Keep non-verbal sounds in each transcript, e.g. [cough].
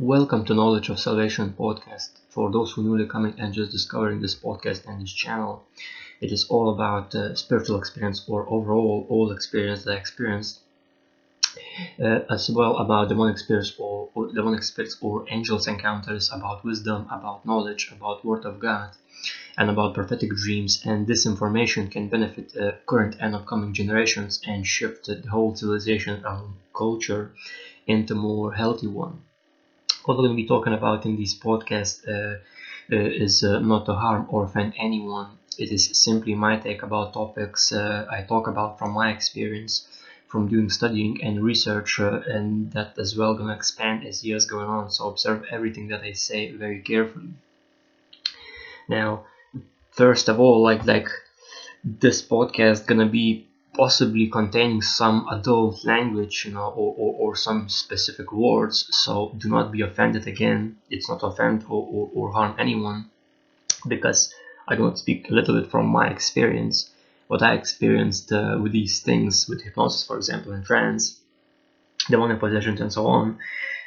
Welcome to Knowledge of Salvation podcast. For those who newly coming and just discovering this podcast and this channel, it is all about uh, spiritual experience or overall all experience that I experienced, uh, as well about demonic spirits or, or demonic spirits or angels encounters, about wisdom, about knowledge, about Word of God, and about prophetic dreams. And this information can benefit uh, current and upcoming generations and shift the whole civilization and culture into more healthy one what we're going to be talking about in this podcast uh, uh, is uh, not to harm or offend anyone. It is simply my take about topics uh, I talk about from my experience from doing studying and research and that as well going to expand as years going on so observe everything that I say very carefully now first of all like like this podcast gonna be possibly containing some adult language, you know, or, or, or, some specific words. So do not be offended again. It's not offend or, or, or harm anyone because I not speak a little bit from my experience. What I experienced uh, with these things, with hypnosis, for example, in trance, demonic possessions, and so on.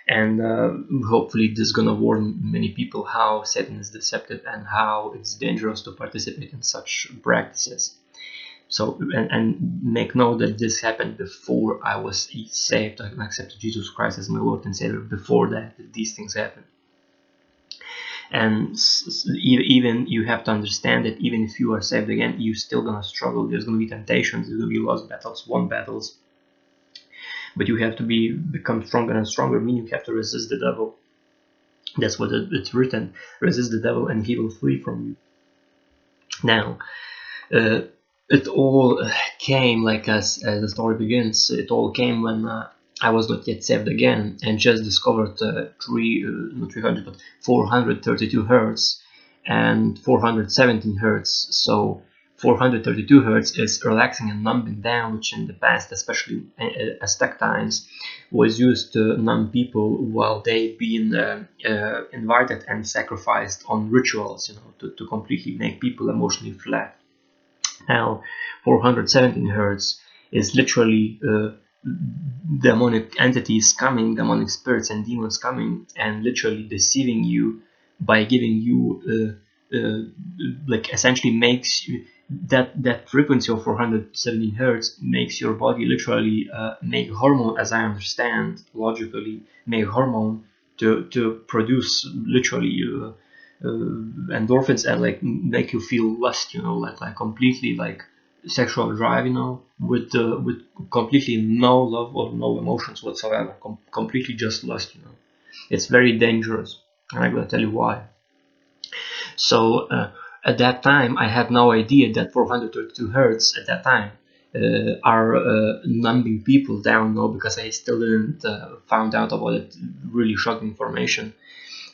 And uh, hopefully, this is gonna warn many people how Satan is deceptive and how it's dangerous to participate in such practices. So and, and make note that this happened before I was saved. I accepted Jesus Christ as my Lord and Savior. Before that, these things happened. And even you have to understand that even if you are saved again, you're still gonna struggle. There's gonna be temptations. There's gonna be lost battles, won battles. But you have to be become stronger and stronger. Meaning you have to resist the devil. That's what it's written. Resist the devil, and he will flee from you. Now. Uh, it all uh, came like as, as the story begins it all came when uh, i was not yet saved again and just discovered uh, three uh, not 300 but 432 hertz and 417 hertz. So 432 hertz is relaxing and numbing down which in the past especially uh, uh, aztec times was used to numb people while they been invited and sacrificed on rituals you know to, to completely make people emotionally flat now 417 hertz is literally uh, demonic entities coming, demonic spirits and demons coming and literally deceiving you by giving you uh, uh, like essentially makes you that that frequency of 417 hertz makes your body literally uh, make hormone as i understand logically make hormone to to produce literally uh, endorphins and like make you feel lust you know like like completely like sexual drive, you know, with uh, with completely no love or no emotions whatsoever, com- completely just lust, you know. It's very dangerous, and I'm gonna tell you why. So uh, at that time, I had no idea that 432 hertz at that time uh, are uh, numbing people down, no, because I still didn't uh, found out about it. Really shocking information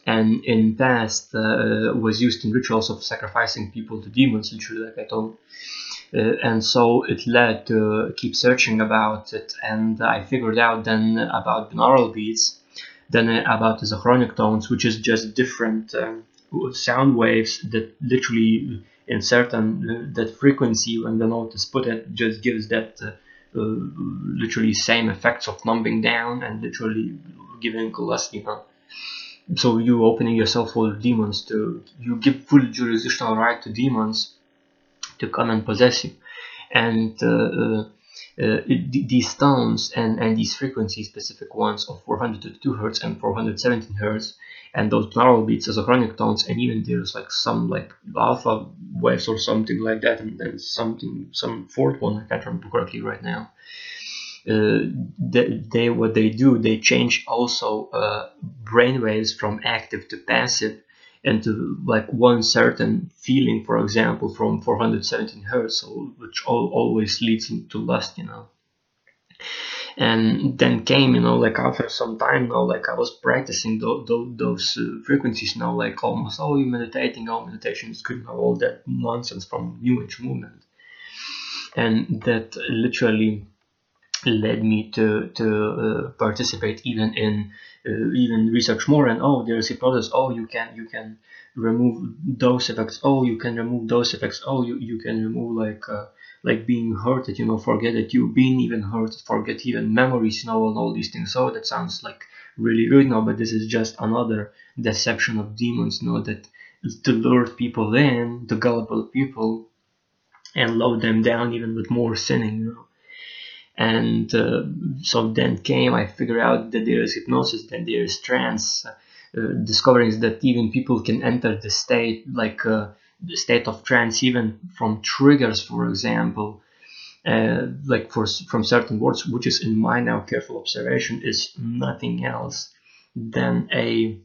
and in past uh, was used in rituals of sacrificing people to demons literally like i told uh, and so it led to keep searching about it. And i figured out then about binaural beats then about the isochronic tones which is just different um, sound waves that literally in certain uh, that frequency when the note is put it just gives that uh, uh, literally same effects of numbing down and literally giving less you know so you opening yourself for demons to you give full jurisdictional right to demons to come and possess you. And uh, uh, uh, these tones and, and these frequency specific ones of 402 hertz and 417 hertz and those binaural beats isochronic tones and even there's like some like alpha waves or something like that and then something some fourth one I can't remember correctly right now they, they, what they do they change also uh, brain waves from active to passive and to like one certain feeling, for example, from 417 hertz, which all, always leads to lust, you know. And then came, you know, like after some time, you know, like I was practicing those, those uh, frequencies, you know, like almost, oh, you meditating, oh, meditation is good, you know, all that nonsense from New Age movement. And that literally led me to to uh, participate even in uh, even research more and oh there's hypnosis oh you can you can remove those effects. Oh you can remove those effects. Oh you, you can remove like uh, like being hurted you know forget that you've been even hurt forget even memories you know and all these things. So that sounds like really good. Now but this is just another deception of demons you know that to lure people in the gullible people and load them down even with more sinning you know and uh, so then came i figured out that there is hypnosis then there is trance uh, discovering that even people can enter the state like uh, the state of trance even from triggers for example. Uh, like for from certain words which is in my now careful observation is nothing else than a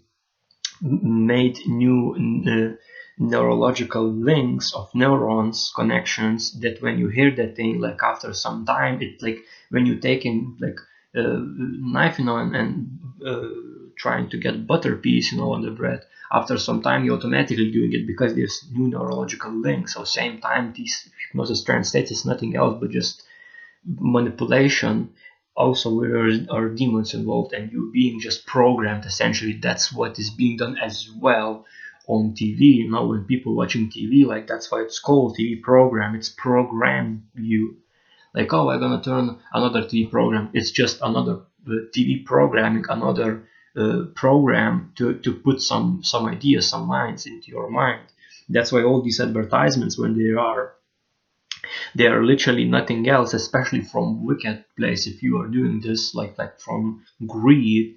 made new uh, neurological links of neurons connections that when you hear that thing like after some time it like when you take in like uh, knife you know and, and uh, trying to get butter piece you know on the bread after some time you're automatically doing it because there's new neurological links. So same time this hypnosis trance state is nothing else but just manipulation. Also where are demons involved? And you being just programmed essentially that's what is being done as well on TV. You know, when people watching TV, like that's why it's called TV program. It's program you. Like, oh, I'm gonna turn another TV program. It's just another uh, TV programming, another uh, program to, to put some some ideas, some minds into your mind. That's why all these advertisements, when they are, they are literally nothing else, especially from wicked place. If you are doing this, like like from greed,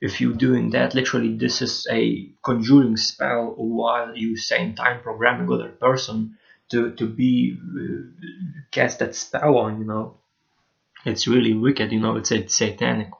if you're doing that literally this is a conjuring spell while you same time programming other person to to be uh, cast that spell on you know. It's really wicked you know it's, it's satanic.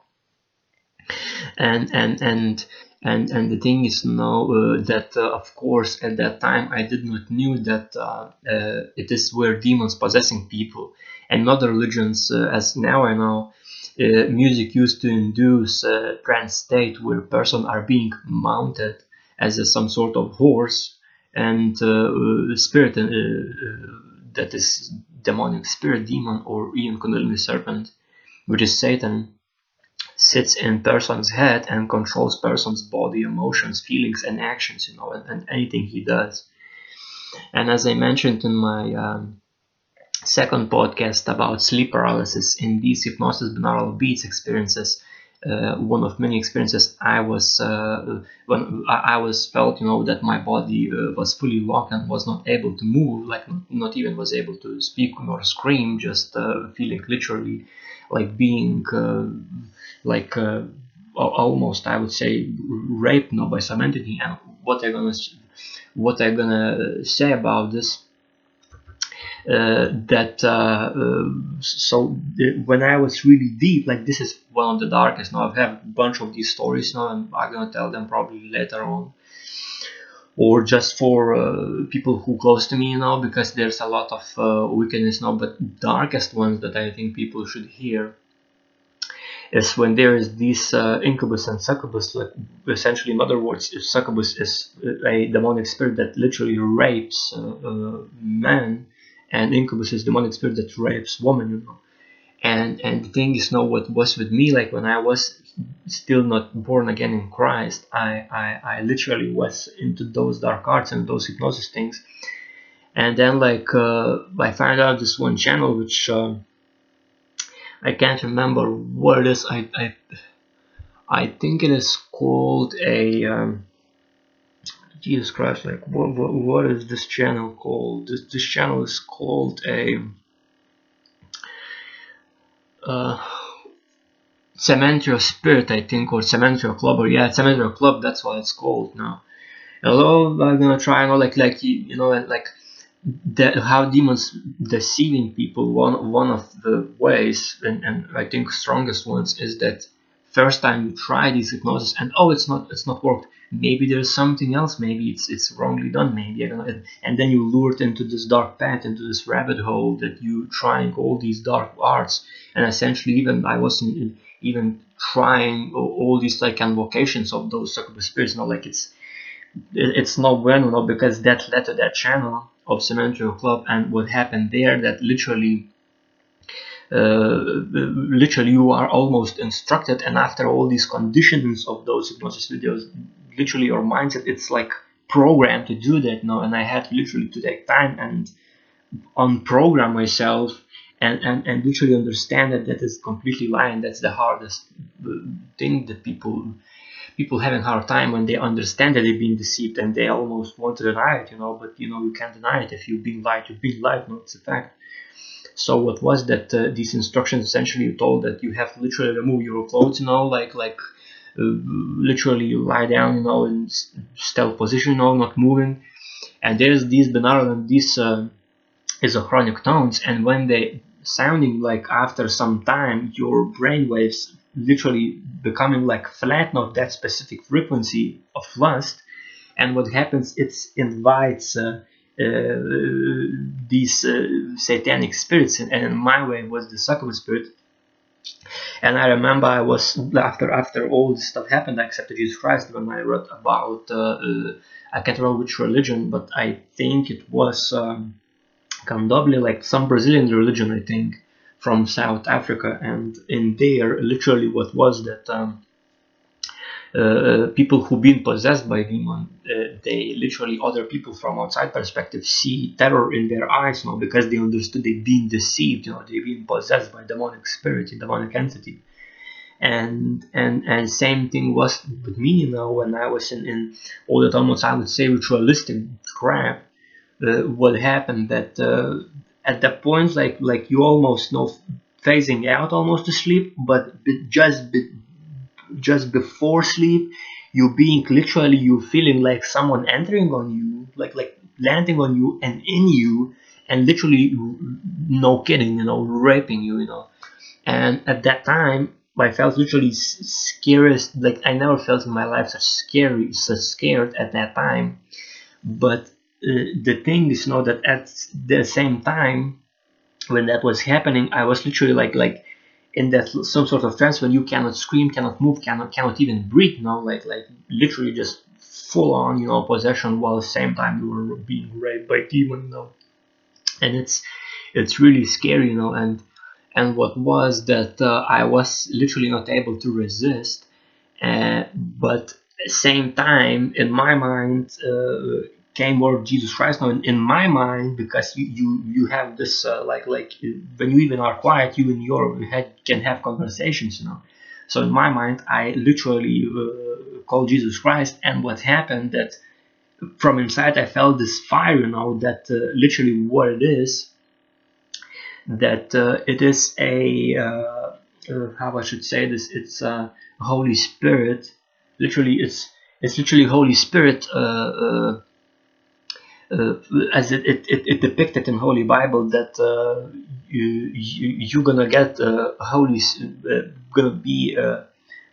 And and and and and the thing is now uh, that uh, of course at that time i did not knew that uh, uh it is where demons possessing people and other religions uh, as now i know uh, music used to induce a trance state where person are being mounted as a, some sort of horse and uh, spirit uh, uh, that is demonic spirit demon or even kundalini serpent which is satan sits in person's head and controls person's body emotions feelings and actions you know and, and anything he does. And as i mentioned in my um, second podcast about sleep paralysis in these hypnosis binaural beats experiences uh, one of many experiences I was uh, when I was felt you know that my body uh, was fully locked and was not able to move like not even was able to speak nor scream just uh, feeling literally like being uh, like uh, almost I would say raped now by some entity. And what I gonna what I gonna say about this that uh, uh, so when I was really deep, like this is one of the darkest. Now I've a bunch of these stories now, and I'm gonna tell them probably later on, or just for uh, people who close to me, you know, because there's a lot of uh, wickedness now. But darkest ones that I think people should hear is when there is this uh, incubus and succubus like essentially in other words succubus is a demonic spirit that literally rapes uh, uh, men and incubus is the demonic spirit that rapes women you know. And and the thing is know what was with me like when i was still not born again in christ i i, I literally was into those dark arts and those hypnosis things. And then like uh, i found out this one channel which uh, i can't remember what it is. I i i think it is called a um, Jesus Christ, like what, what, what is this channel called? This, this channel is called a uh, Cementrio Spirit, I think, or Cementrio Club, or yeah, Cementrio Club, that's what it's called now. Hello, I'm gonna try, you know, like, like you know, like how demons deceiving people. One one of the ways, and, and I think strongest ones, is that first time you try these hypnosis and oh it's not it's not worked. Maybe there's something else. Maybe it's it's wrongly done. Maybe and then you lured into this dark path into this rabbit hole that you trying all these dark arts. And essentially even i wasn't even trying all these like invocations of those succubus spirits not like it's it's not you know because that led to that channel of Cementrio Club and what happened there that literally literally you are almost instructed and after all these conditions of those hypnosis videos literally your mindset it's like programmed to do that now and i had literally to take time and unprogram myself and, and, and literally understand that that is completely lying. That's the hardest uh, thing that people people having hard time when they understand that they're being deceived and they almost want to deny it, you know. But you know you can't deny it if you've been lied. You've been lied. No, it's a fact. So what was that? Uh, these instructions essentially told that you have to literally remove your clothes, you know, like like uh, literally lie down, you know, in stealth position, you know, not moving. And there's these binaural and these uh, isochronic tones, and when they sounding like after some time your brain waves literally becoming like flat not that specific frequency of lust and what happens it invites uh, these uh, satanic spirits and in my way was the succubus spirit. And I remember I was after after all this stuff happened I accepted Jesus Christ when I wrote about uh, uh I can't remember which religion but I think it was um, candomblé like some Brazilian religion I think from South Africa and in there literally what was that um, uh, people who've been possessed by demon uh, they literally other people from outside perspective see terror in their eyes know because they understood they've been deceived you know they've been possessed by demonic spirit demonic entity. And and and same thing was with me you know when i was in, in all that almost i would say ritualistic crap uh, what happened that uh, at that point like like you almost know phasing out almost to sleep but just just before sleep you being literally you feeling like someone entering on you like like landing on you and in you and literally no kidding you know raping you you know. And at that time I felt literally scariest like I never felt in my life such scary so scared at that time. But uh, the thing is you know that at the same time when that was happening I was literally like like in that some sort of trance when you cannot scream, cannot move, cannot cannot even breathe, you know, like like literally just full on, you know, possession while at the same time you were being raped by demon, you know. And it's it's really scary, you know, and and what was that uh, I was literally not able to resist, uh, but same time in my mind uh, came of Jesus Christ. Now, in, in, my mind, because you you you have this uh, like like when you even are quiet, you in your head can have conversations, you know. So in my mind, I literally uh, called Jesus Christ, and what happened that from inside I felt this fire, you know, that uh, literally what it is, that uh, it is a uh, uh, how I should say this, it's a Holy Spirit. Literally, it's it's literally Holy Spirit as it, it, it, depicted in Holy Bible that uh, you, you you're gonna get uh, Holy gonna be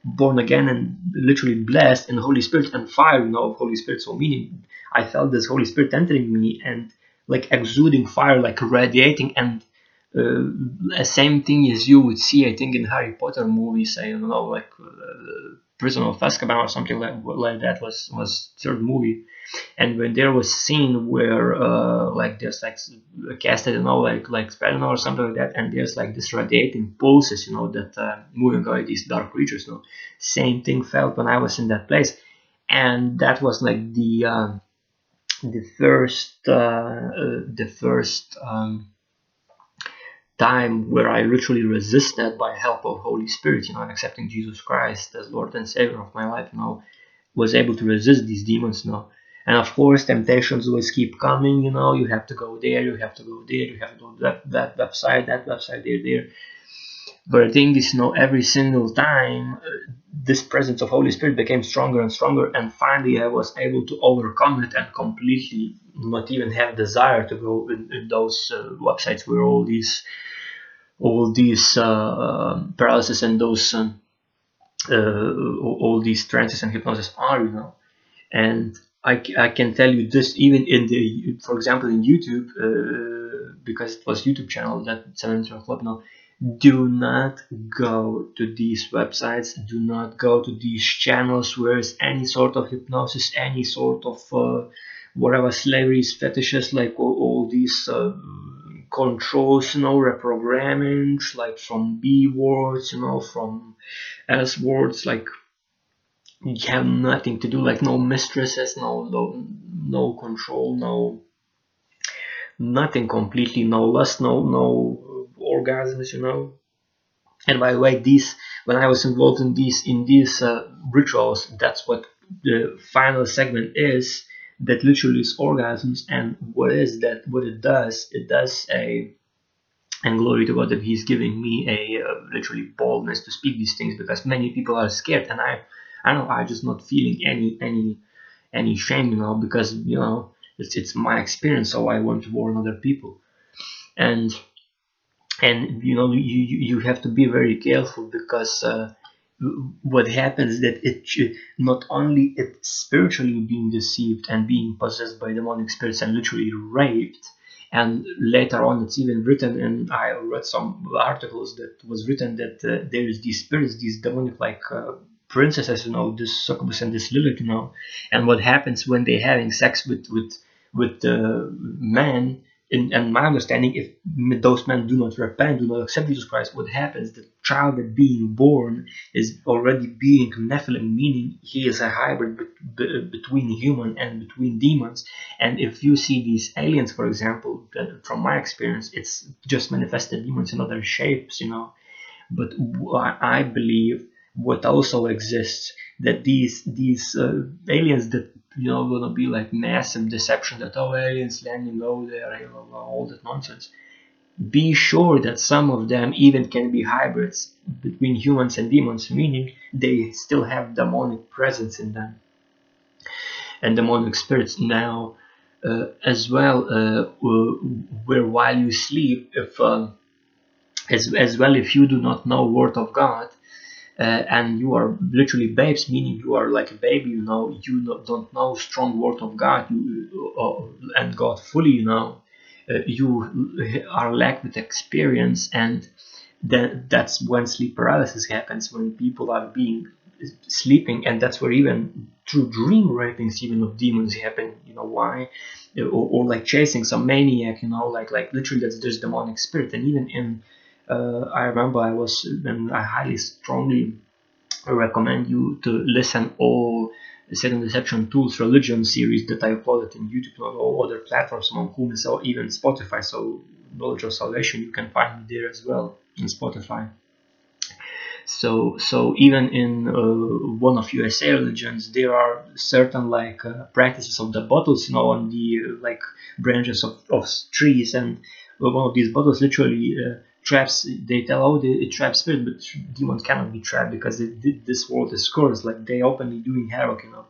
born again and literally blessed in Holy Spirit and fire, you know, of Holy Spirit. So meaning I felt this Holy Spirit entering me and like exuding fire, like radiating and uh, same thing as you would see, I think, in Harry Potter movies. I don't know, like uh, Prison of Azkaban or something like, like that was was third movie. And when there was scene where uh, like there's like a casted you know like like spell or something like that and there's like this radiating pulses you know that uh, moving away these dark creatures you know. Same thing felt when i was in that place. And that was like the uh, the first uh, uh, the first um, time where I literally resisted by help of Holy Spirit, you know, and accepting Jesus Christ as Lord and Savior of my life, you know, was able to resist these demons, you know, and of course temptations always keep coming you know. You have to go there you have to go there you have to go that that website that website there there. But I think this you know every single time uh, this presence of Holy Spirit became stronger and stronger and finally I was able to overcome it and completely not even have desire to go in, in those uh, websites where all these all these uh, paralysis and those um, uh, all these trances and hypnosis are you know. And I, I can tell you this even in the for example in YouTube uh, because it was YouTube channel that Seven Club now do not go to these websites. Do not go to these channels where is any sort of hypnosis any sort of uh, whatever slavery fetishes like all, all these uh, controls you know reprogramming like from B words you know from S words like you have nothing to do like no mistresses no no, no control no nothing completely no lust no no orgasms, you know. And by the way, this when I was involved in these in these uh, rituals, that's what the final segment is. That literally is orgasms, and what is that? What it does? It does a and glory to God that He's giving me a uh, literally boldness to speak these things because many people are scared, and I, I don't know I just not feeling any any any shame, you know, because you know it's it's my experience, so I want to warn other people, and and you know you you have to be very careful because. Uh, what happens that it not only it spiritually being deceived and being possessed by demonic spirits and literally raped and later on it's even written and i read some articles that was written that uh, there is these spirits these demonic like uh, princesses you know this succubus and this lilith you know and what happens when they're having sex with with with the men in, in my understanding, if those men do not repent, do not accept Jesus Christ, what happens? The child that being born is already being Nephilim, meaning he is a hybrid be, between human and between demons. And if you see these aliens, for example, from my experience, it's just manifested demons in other shapes, you know. But I believe what also exists that these these uh, aliens that you know gonna be like massive deception that oh aliens landing over there all that nonsense. Be sure that some of them even can be hybrids between humans and demons meaning they still have demonic presence in them and demonic spirits. Now uh, as well uh, where while you sleep if um, as, as well if you do not know word of god uh, and you are literally babes, meaning you are like a baby, you know, you don't know strong word of God you, uh, and God fully, you know, uh, you are lack with experience, and then that's when sleep paralysis happens when people are being sleeping, and that's where even through dream rapings even of demons happen. You know why? Or, or like chasing some maniac, you know, like like literally that's just demonic spirit, and even in uh, I remember I was, and I highly strongly recommend you to listen all Satan Deception Tools Religion series that I uploaded in YouTube on all other platforms, among whom is even Spotify. So Knowledge of Salvation, you can find me there as well in Spotify. So, so even in uh, one of USA religions, there are certain like uh, practices of the bottles, you know, on the uh, like branches of, of trees, and one of these bottles literally uh, traps they tell oh it traps spirit but demons cannot be trapped because it, this world is cursed. Like they openly doing havoc you know.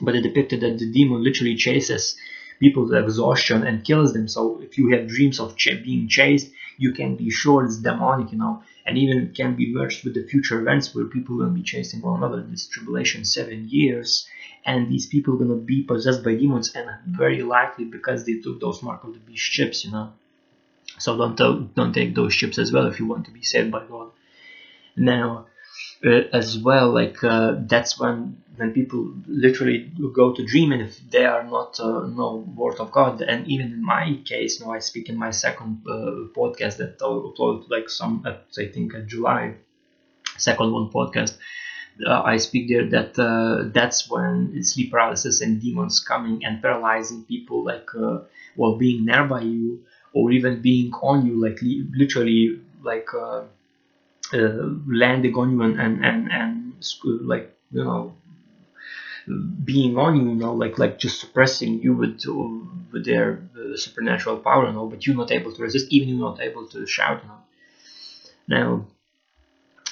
But it depicted that the demon literally chases people to exhaustion and kills them. So if you have dreams of ch being chased you can be sure it's demonic you know and even can be merged with the future events where people will be chasing one another. In this tribulation seven years and these people are to be possessed by demons and very likely because they took those mark of the beast ships you know so don't don't take those ships as well if you want to be saved by God. Now, uh, as well, like uh, that's when when people literally go to dream, and if they are not uh, no word of God, and even in my case, now I speak in my second uh, podcast that I'll upload like some at, I think at July, second one podcast. Uh, I speak there that uh, that's when sleep paralysis and demons coming and paralyzing people like while being nearby you or even being on you, like literally like uh, uh, landing on you and and and, and like you know being on you, you know, like like just suppressing you with with their uh, supernatural power, you know, but you're not able to resist, even you're not able to shout, you know. Now,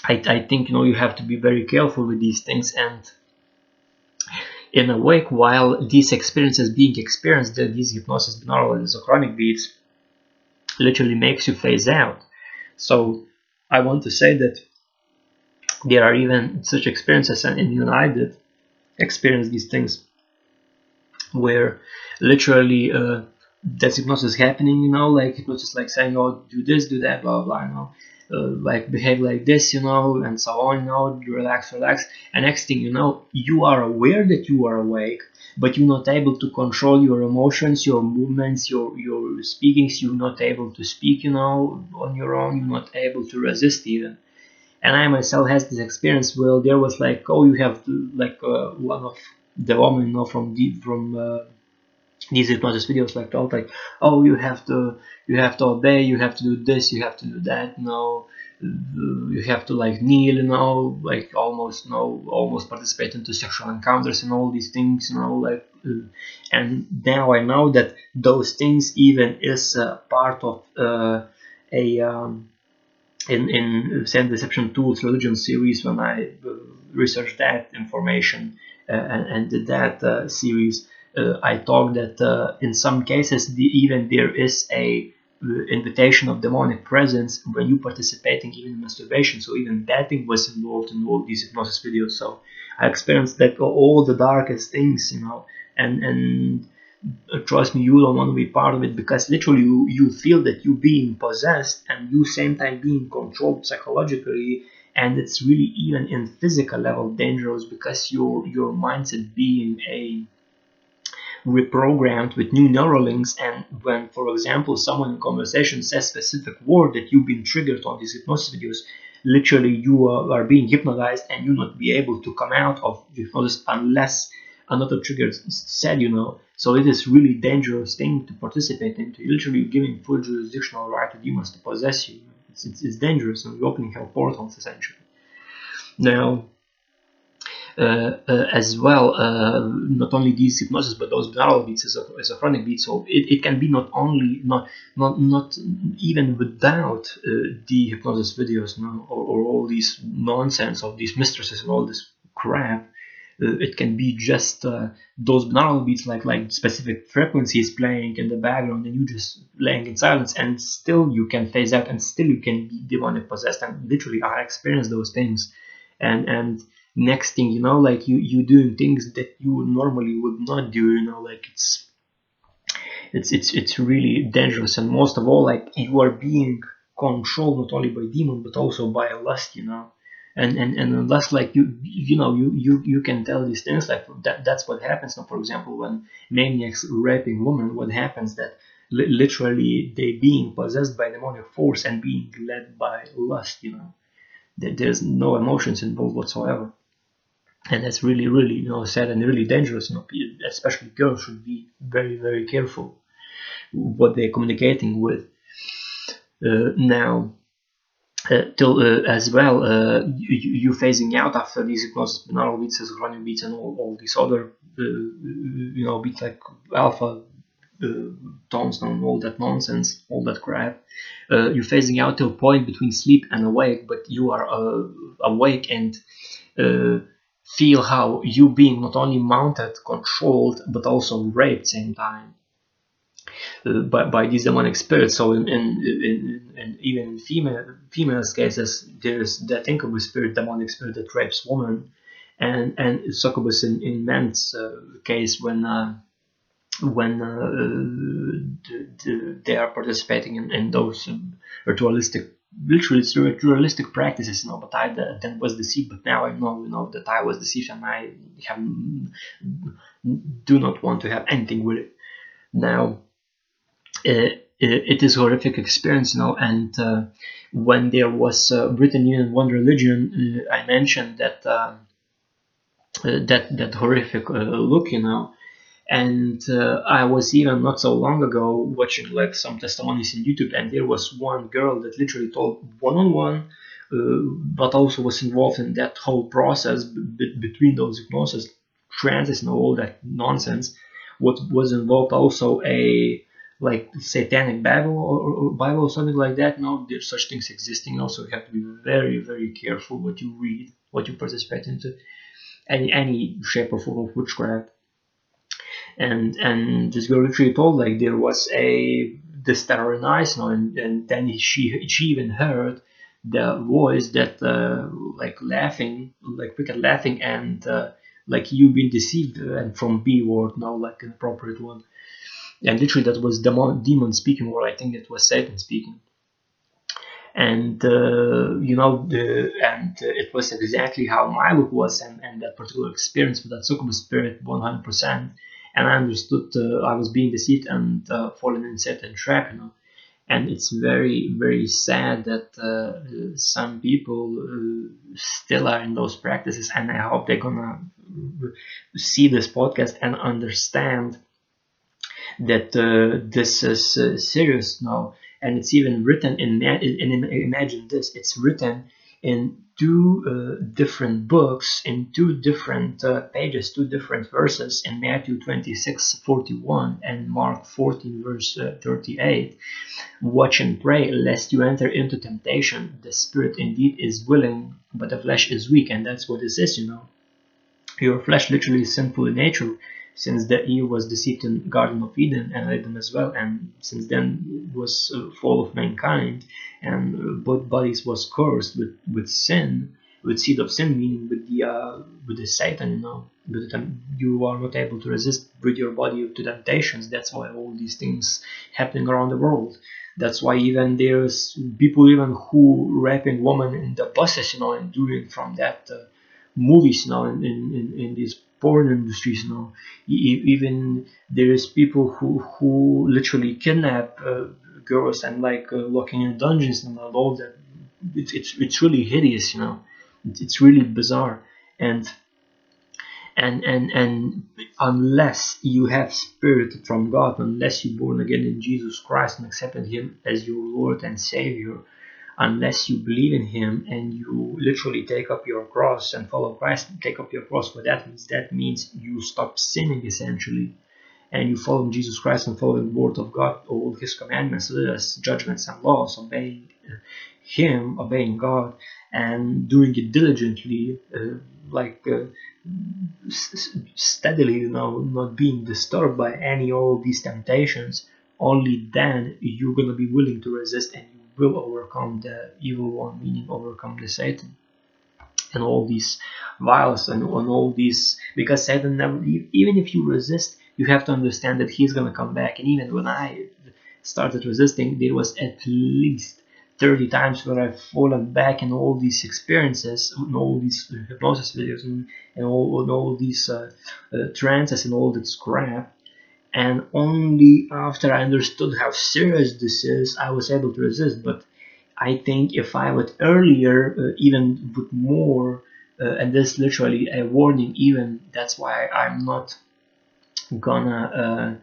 I I think you know you have to be very careful with these things, and in a wake, while these experiences being experienced, these hypnosis, binaural, and isochronic beats, literally makes you phase out. So I want to say that there are even such experiences, and even I did experience these things where literally uh, that's hypnosis happening, you know, like hypnosis like saying, oh, do this, do that, blah, blah, you know, uh, like behave like this, you know, and so on, you know, relax, relax. And next thing you know, you are aware that you are awake, but you're not able to control your emotions, your movements, your your speakings. You're not able to speak, you know, on your own. You're not able to resist even. And I myself has this experience where there was like, oh, you have to, like uh, one of the woman, you know, from the from uh, these hypnosis videos like told like oh you have to you have to obey you have to do this you have to do that no you have to like kneel you know like almost you know almost participate into sexual encounters and all these things you know like uh, and now i know that those things even is part of uh, a um, in in Satan Deception Tools religion series when I uh, researched that information uh, and, and did that uh, series, Uh, I talked that uh, in some cases the, even there is a uh, invitation of demonic presence when you participating even in masturbation. So even that thing was involved in all these hypnosis videos. So I experienced that all the darkest things, you know, and and uh, trust me you don't want to be part of it because literally you, you feel that you being possessed and you same time being controlled psychologically and it's really even in physical level dangerous because your your mindset being a reprogrammed with new neural links and when for example someone in conversation says specific word that you've been triggered on these hypnosis videos literally you are, being hypnotized and you not be able to come out of hypnosis unless another trigger is said you know so it is really dangerous thing to participate into. You're literally giving full jurisdictional right to demons to possess you. It's, it's, it's dangerous and you're opening hell portals essentially. Now, as well, uh, not only these hypnosis, but those binaural beats as a, as a chronic beat. So it, it can be not only, not not not even without uh, the hypnosis videos no, or, or all these nonsense of these mistresses and all this crap uh, it can be just uh, those binaural beats like like specific frequencies playing in the background and you just laying in silence and still you can phase out and still you can be demonic possessed and literally I experienced those things and and next thing you know like you you doing things that you normally would not do you know like it's it's it's it's really dangerous. And most of all like you are being controlled not only by demon but also by lust you know. And and and unless like you you know you you you can tell these things like that that's what happens. Now for example when maniacs raping women what happens that li- literally they being possessed by demonic force and being led by lust you know. That there's no emotions involved whatsoever and that's really really you know sad and really dangerous you know especially girls should be very very careful what they're communicating with. Uh, now uh, till uh, as well uh, you, you phasing out after these hypnosis binaural beats isochronic beats and all, all these other uh, you know beats like alpha uh, tones and all that nonsense all that crap. You're phasing out till point between sleep and awake but you are awake and feel how you being not only mounted controlled but also raped same time uh, by, by these demonic spirits. So in, in, in, in even in female females cases, there's that incubus spirit, demonic spirit that rapes woman, and and succubus in in men's uh, case when. Uh, when uh, they are participating in, in those ritualistic literally it's ritualistic practices you know but i then was deceived but now i know you know that i was deceived and i have do not want to have anything with it now it, it is horrific experience, you know. And uh, when there was uh, in one religion, uh, I mentioned that uh, uh, that that horrific uh, look, you know. And uh, I was even not so long ago watching like some testimonies in YouTube, and there was one girl that literally told one on one, but also was involved in that whole process b- between those hypnosis trances and all that nonsense. What was involved also a like satanic Bible or, or, Bible or something like that. No, there's such things existing. Also, you have to be very, very careful what you read, what you participate into, any any shape or form of witchcraft. And and this girl literally told like there was a this terror nice, no, and, and then she she even heard the voice that uh, like laughing, like wicked laughing, and uh, like you've been deceived, and from B word now like an appropriate one. And literally that was demon, demon speaking or i think it was satan speaking. And uh, you know the, and uh, it was exactly how my look was and, and that particular experience with that succubus spirit 100% and i understood uh, i was being deceived and uh, fallen in certain trap you know and it's very very sad that uh, some people still are in those practices and i hope they're gonna see this podcast and understand that uh, this is uh, serious now, and it's even written in. in imagine this: it's written in two uh, different books in two different uh, pages, two different verses in Matthew 26 41 and Mark 14, verse uh, 38. Watch and pray lest you enter into temptation. The spirit indeed is willing, but the flesh is weak, and that's what this is, you know. Your flesh literally is sinful in nature since the Eve was deceived in Garden of Eden and Adam as well, and since then was uh, fall of mankind, and uh, both bodies was cursed with, with sin, with seed of sin, meaning with the uh, with the Satan, you know, with the, you are not able to resist with your body to temptations. That's why all these things happening around the world. That's why even there's people even who raping women in the buses, you know, and doing from that uh, movies, you know, in, in, in these porn industries you know Even there is people who who literally kidnap uh, girls and like uh, locking in dungeons and all that. It's it's it's really hideous, you know. It's really bizarre and and and and unless you have spirit from God, unless you're born again in Jesus Christ and accepted Him as your Lord and Savior, unless you believe in him and you literally take up your cross and follow Christ, and take up your cross. What that means, that means you stop sinning essentially, and you follow Jesus Christ and follow the word of God, all His commandments, His judgments and laws, obeying Him, obeying God, and doing it diligently, uh, like uh, steadily, you know, not being disturbed by any all these temptations. Only then you're gonna be willing to resist and will overcome the evil one, meaning overcome the Satan. And all these vials and, and all these, because Satan never, even if you resist, you have to understand that he's gonna come back. And even when I started resisting, there was at least 30 times where I've fallen back in all these experiences, in all these hypnosis videos, and, and all, and all these uh, uh, trances and all this crap and only after I understood how serious this is, I was able to resist. But I think if I would earlier, uh, even with more, uh, and this literally a warning, even that's why I'm not gonna, uh,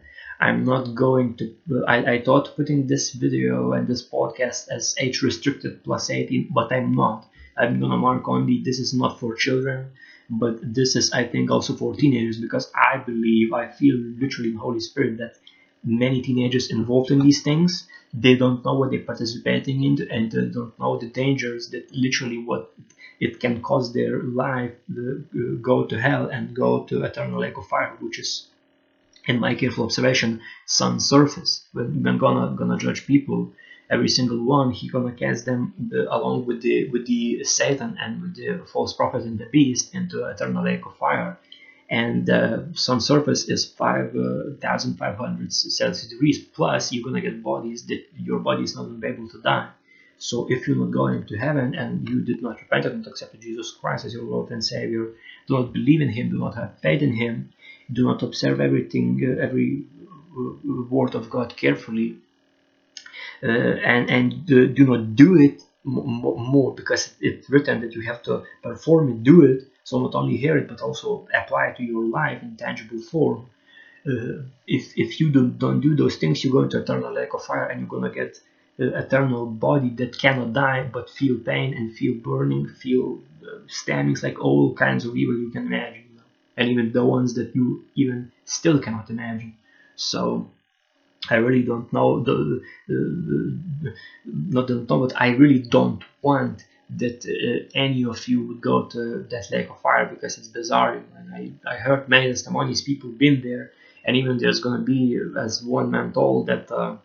I'm not going to. I, I thought putting this video and this podcast as age restricted plus 18, but I'm not. I'm gonna mark only this is not for children but this is i think also for teenagers because i believe i feel literally in holy spirit that many teenagers involved in these things they don't know what they're participating in and they don't know the dangers that literally what it can cause their life the, uh, go to hell and go to eternal lake of fire which is in my careful observation sun's surface. When we're gonna gonna judge people every single one he gonna cast them uh, along with the with the satan and with the false prophet and the beast into eternal lake of fire. And uh, sun surface is 5500 uh, celsius degrees. Plus you're gonna get bodies that your body is not gonna be able to die. So if you're not going to heaven and you did not repent and accept jesus christ as your lord and savior do not believe in him do not have faith in him do not observe everything uh, every uh, word of god carefully and and do not do it more because it's written that you have to perform it, do it. So not only hear it, but also apply it to your life in tangible form. Uh, if if you don't don't do those things, you go into eternal lake of fire, and you're gonna get uh, eternal body that cannot die but feel pain and feel burning, feel uh, stabbings, like all kinds of evil you can imagine, and even the ones that you even still cannot imagine. So I really don't know the, the not don't know, but I really don't want that uh, any of you would go to that lake of fire because it's bizarre. And I, I heard many testimonies, people been there, and even there's gonna be, as one man told, that uh,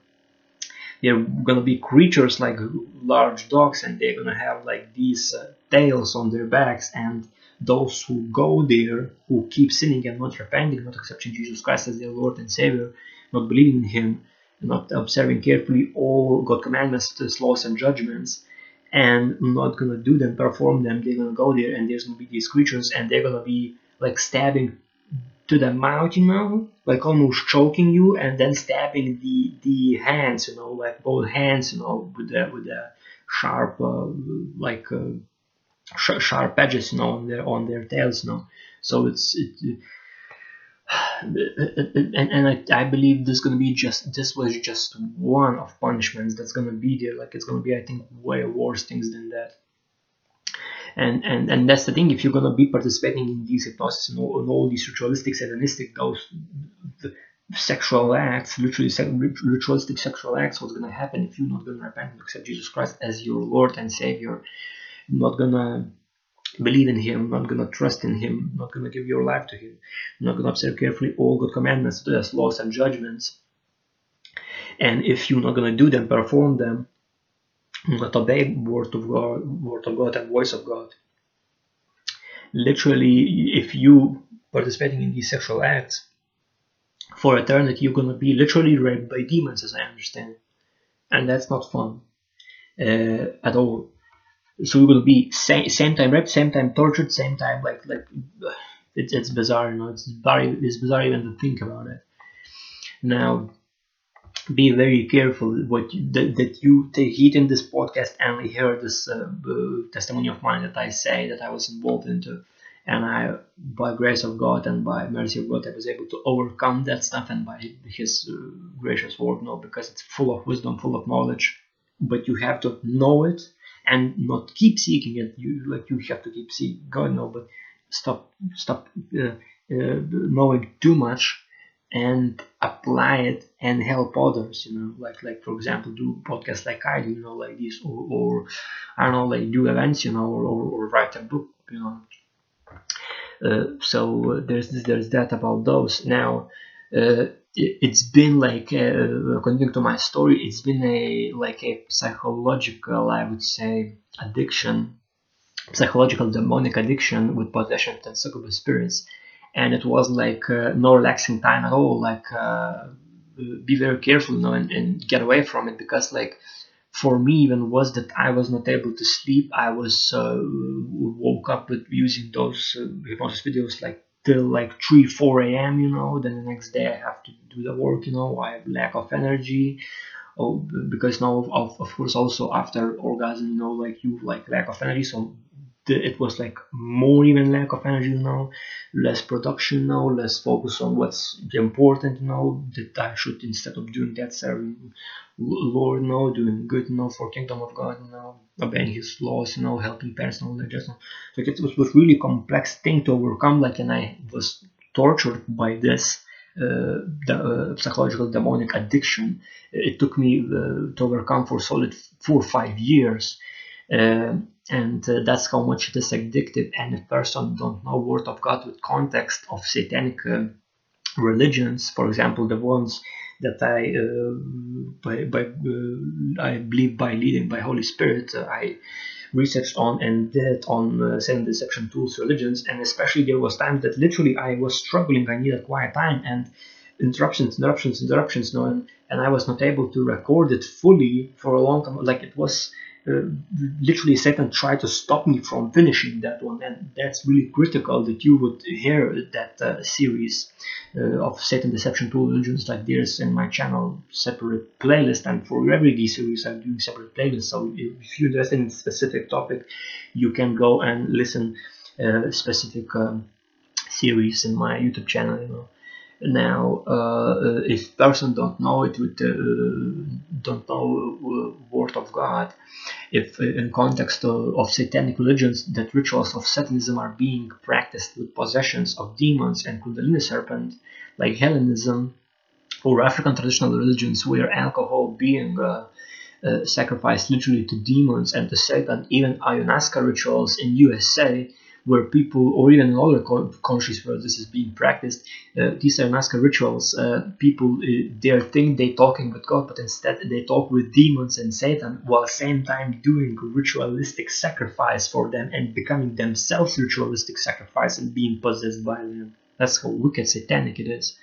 they're gonna be creatures like large dogs, and they're gonna have like these uh, tails on their backs, and those who go there, who keep sinning and not repenting, not accepting Jesus Christ as their Lord and Savior, not believing in Him, and not observing carefully all God commandments, His laws and judgments, and not gonna do them, perform them. They're gonna go there, and there's gonna be these creatures, and they're gonna be like stabbing to the mouth, you know, like almost choking you, and then stabbing the the hands, you know, like both hands, you know, with the with the sharp, uh, like uh, sh- sharp edges, you know, on their on their tails, you know. So it's it, and, and I, I believe this is gonna be just this was just one of punishments that's gonna be there. Like it's gonna be I think way worse things than that. And and and that's the thing. If you're gonna be participating in these hypnosis and all, and all these ritualistic satanistic those sexual acts literally ritualistic sexual acts what's gonna happen if you're not gonna repent and accept Jesus Christ as your Lord and Savior? Not gonna believe in him, not gonna trust in him, not gonna give your life to him, not gonna observe carefully all good commandments, as laws and judgments. And if you're not gonna do them, perform them, not obey word of God, word of God and voice of God. Literally, if you participating in these sexual acts for eternity, you're gonna be literally raped by demons, as I understand, and that's not fun uh, at all so we will be same, same time raped, same time tortured, same time like like [sighs] it's it's bizarre, you know. It's very it's bizarre even to think about it. Now, be very careful what you, that, that you take heed in this podcast and hear this uh, testimony of mine that I say that I was involved into, and I, by grace of God and by mercy of God, I was able to overcome that stuff and by His uh, gracious word, no, because it's full of wisdom, full of knowledge, but you have to know it and not keep seeking it. You like you have to keep seeking God, no, but stop stop uh, uh, knowing too much and apply it and help others. You know, like like for example, do podcasts like I do, you know, like this, or, or I don't know, like do events, you know, or, or, or write a book, you know. Uh, so there's there's that about those now. It's been like uh, according to my story it's been a like a psychological i would say addiction psychological demonic addiction with possession and succubus spirits. And it was like uh, no relaxing time at all like uh, be very careful you know and, and, get away from it because like for me even was that i was not able to sleep. I was uh, woke up with using those uh, hypnosis videos like till like 3 4 a.m you know then the next day i have to do the work you know i have lack of energy. Oh, because now of, of course also after orgasm you know like you like lack of energy so it was like more even lack of energy know less production now less focus on what's important know that i should instead of doing that serving lord know doing good know for kingdom of god know obeying his laws you know helping parents know just so it was, really complex thing to overcome like and i was tortured by this uh, the, uh, psychological demonic addiction. It took me uh, to overcome for solid four or five years uh, and uh, that's how much it is addictive. And if person don't know word of god with context of satanic uh, religions. For example the ones that i uh, by, by uh, i believe by leading by holy spirit uh, i researched on and did on uh, Satan deception tools religions. And especially there was times that literally i was struggling. I needed quiet time and interruptions interruptions interruptions know, and, and i was not able to record it fully for a long time. Like it was literally Satan tried to stop me from finishing that one, and that's really critical that you would hear that uh, series uh, of Satan Deception Tool Religions. Like there's in my channel separate playlist, and for every D series I'm doing separate playlists. So if you're interested in a specific topic, you can go and listen uh, specific um, series in my YouTube channel. You know. Now, uh, if person don't know it with uh, don't know uh, word of God, if uh, in context of, satanic religions that rituals of Satanism are being practiced with possessions of demons and Kundalini serpent, like Hellenism or African traditional religions where alcohol being uh, sacrificed literally to demons and to Satan, even ayahuasca rituals in USA where people, or even in other countries where this is being practiced, uh, these are massacre rituals. Uh, people, uh, they think they're talking with God, but instead they talk with demons and Satan, while same time doing ritualistic sacrifice for them and becoming themselves ritualistic sacrifice and being possessed by them. That's how wicked satanic it is.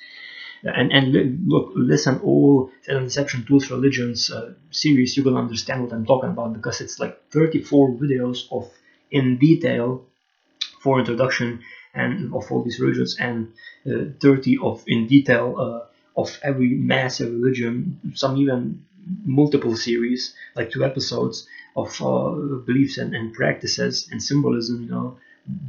And, and look, listen, all Satan Deception Tools Religions uh, series, you will understand what I'm talking about because it's like 34 videos of in detail for introduction and of all these religions and uh, 30 of in detail uh, of every massive religion some even multiple series like two episodes of uh, beliefs and, and, practices and symbolism you know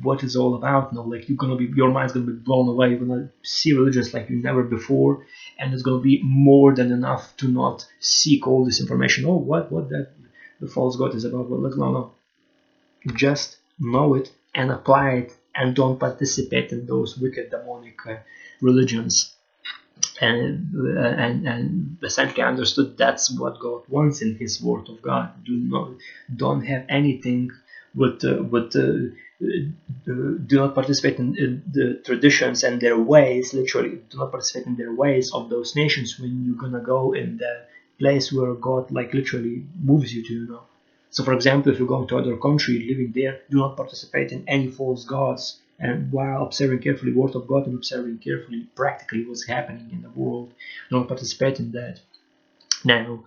what it's all about. You know, like you're gonna be your mind's gonna be blown away. You're gonna see religions like you never before, and it's gonna be more than enough to not seek all this information. Oh, what what that the false god is about? Well, no, no. Just know it and apply it, and don't participate in those wicked demonic uh, religions. And, uh, and and essentially understood that's what God wants in His Word of God. Do not don't have anything with uh, with uh, do not participate in, in, the traditions and their ways, literally, do not participate in their ways of those nations when you're gonna go in the place where God, like, literally moves you to, you know. So, for example, if you're going to other country, living there, do not participate in any false gods, and while observing carefully Word of God and observing carefully practically what's happening in the world, do not participate in that. Now,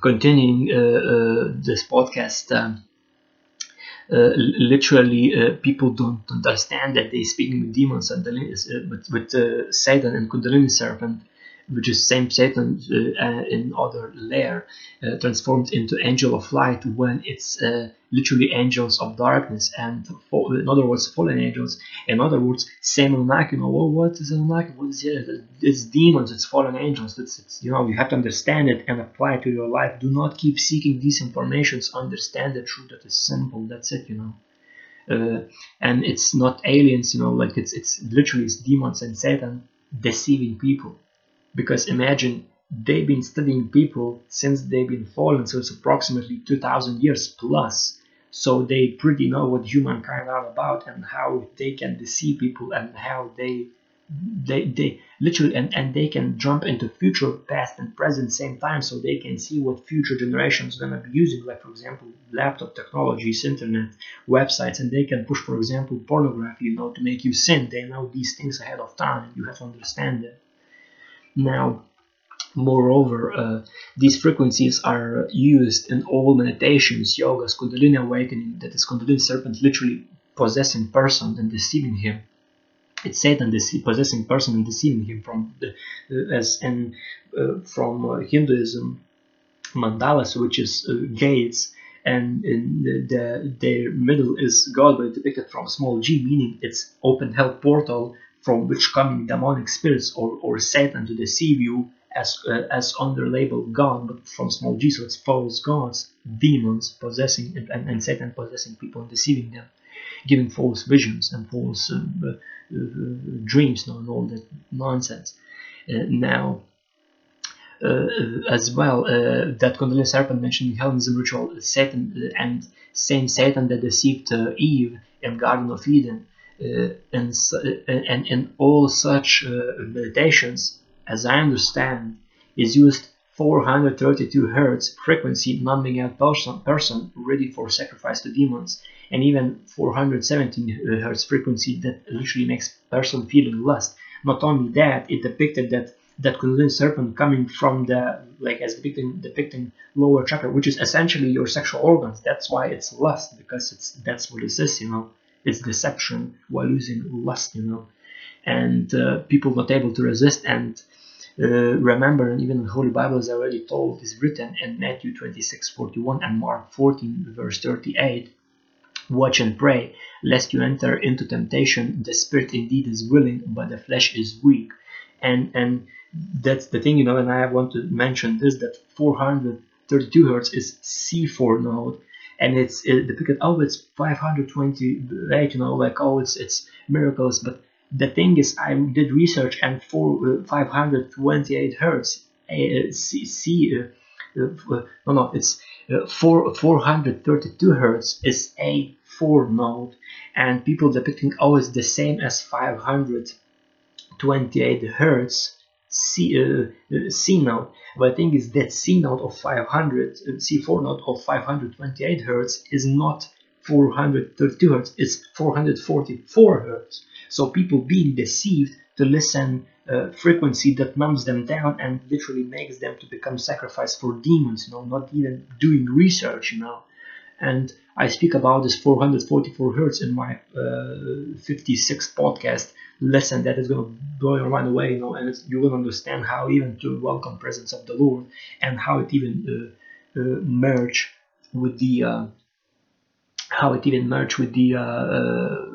continuing uh, uh, this podcast. Um, uh, literally uh, people don't understand that they're speaking with demons and uh, with, with Satan and Kundalini serpent which is same Satan uh, in other layer, uh, transformed into angel of light when it's uh, literally angels of darkness and in other words fallen angels. In other words same Anunnaki you know well, what is Anunnaki? What is it it's demons it's fallen angels it's, it's you know you have to understand it and apply it to your life. Do not keep seeking these informations. Understand the truth that is simple that's it you know. Uh, and it's not aliens you know like it's it's literally it's demons and Satan deceiving people because imagine they've been studying people since they've been fallen so it's approximately 2000 years plus. So they pretty know what humankind are about and how they can deceive people and how they they they literally and, and they can jump into future past and present same time so they can see what future generations gonna be using like for example laptop technologies internet websites and they can push for example pornography you know to make you sin. They know these things ahead of time you have to understand it now, moreover, uh, these frequencies are used in all meditations, yogas, Kundalini awakening, that is Kundalini serpent literally possessing person and deceiving him. It's Satan dece- possessing person and deceiving him from the uh, as and uh, from uh, Hinduism mandalas, which is uh, gates, and in the, the, their middle is God, but depicted from small g, meaning it's open hell portal from which coming demonic spirits or, or Satan to deceive you as uh, as under label God, but from small it's false gods, demons possessing and, and Satan possessing people and deceiving them, giving false visions and false uh, uh, uh dreams, and all that nonsense. Uh, now, uh, as well, that Kundalini serpent mentioned in Hellenism ritual, Satan and same Satan that deceived Eve in Garden of Eden Uh, uh, and, and, and all such uh, meditations, as I understand, is used 432 hertz frequency numbing out person, person ready for sacrifice to demons and even 417 uh, hertz frequency that literally makes person feeling lust. Not only that it depicted that that kundalini serpent coming from the like as depicting depicting lower chakra which is essentially your sexual organs. That's why it's lust because it's that's what it is you know it's deception while using lust, you know, and uh, people not able to resist. And uh, remember, and even the Holy Bible is already told, is written in Matthew 26 41 and Mark 14, verse 38. Watch and pray, lest you enter into temptation. The spirit indeed is willing, but the flesh is weak. And and that's the thing, you know. And I want to mention this: that 432 hertz is C4 node, and it's it depicted oh it's 528 you know like oh it's it's miracles. But the thing is i did research and for uh, 528 hertz uh, c, c uh, uh, no no it's uh, 4 432 hertz is a 4 node and people depicting oh it's the same as 528 hertz C, uh, C node. But the thing is that C note of 500, uh, C4 note of 528 Hertz is not 432 Hertz, it's 444 Hertz. So people being deceived to listen uh, frequency that numbs them down and literally makes them to become sacrifice for demons, you know, not even doing research, you know. And I speak about this 444 Hertz in my uh, 56th podcast. Lesson that is going to blow your mind away, you know, and you will understand how even to welcome presence of the Lord and how it even uh, uh, merge with the uh, how it even merge with the uh, uh,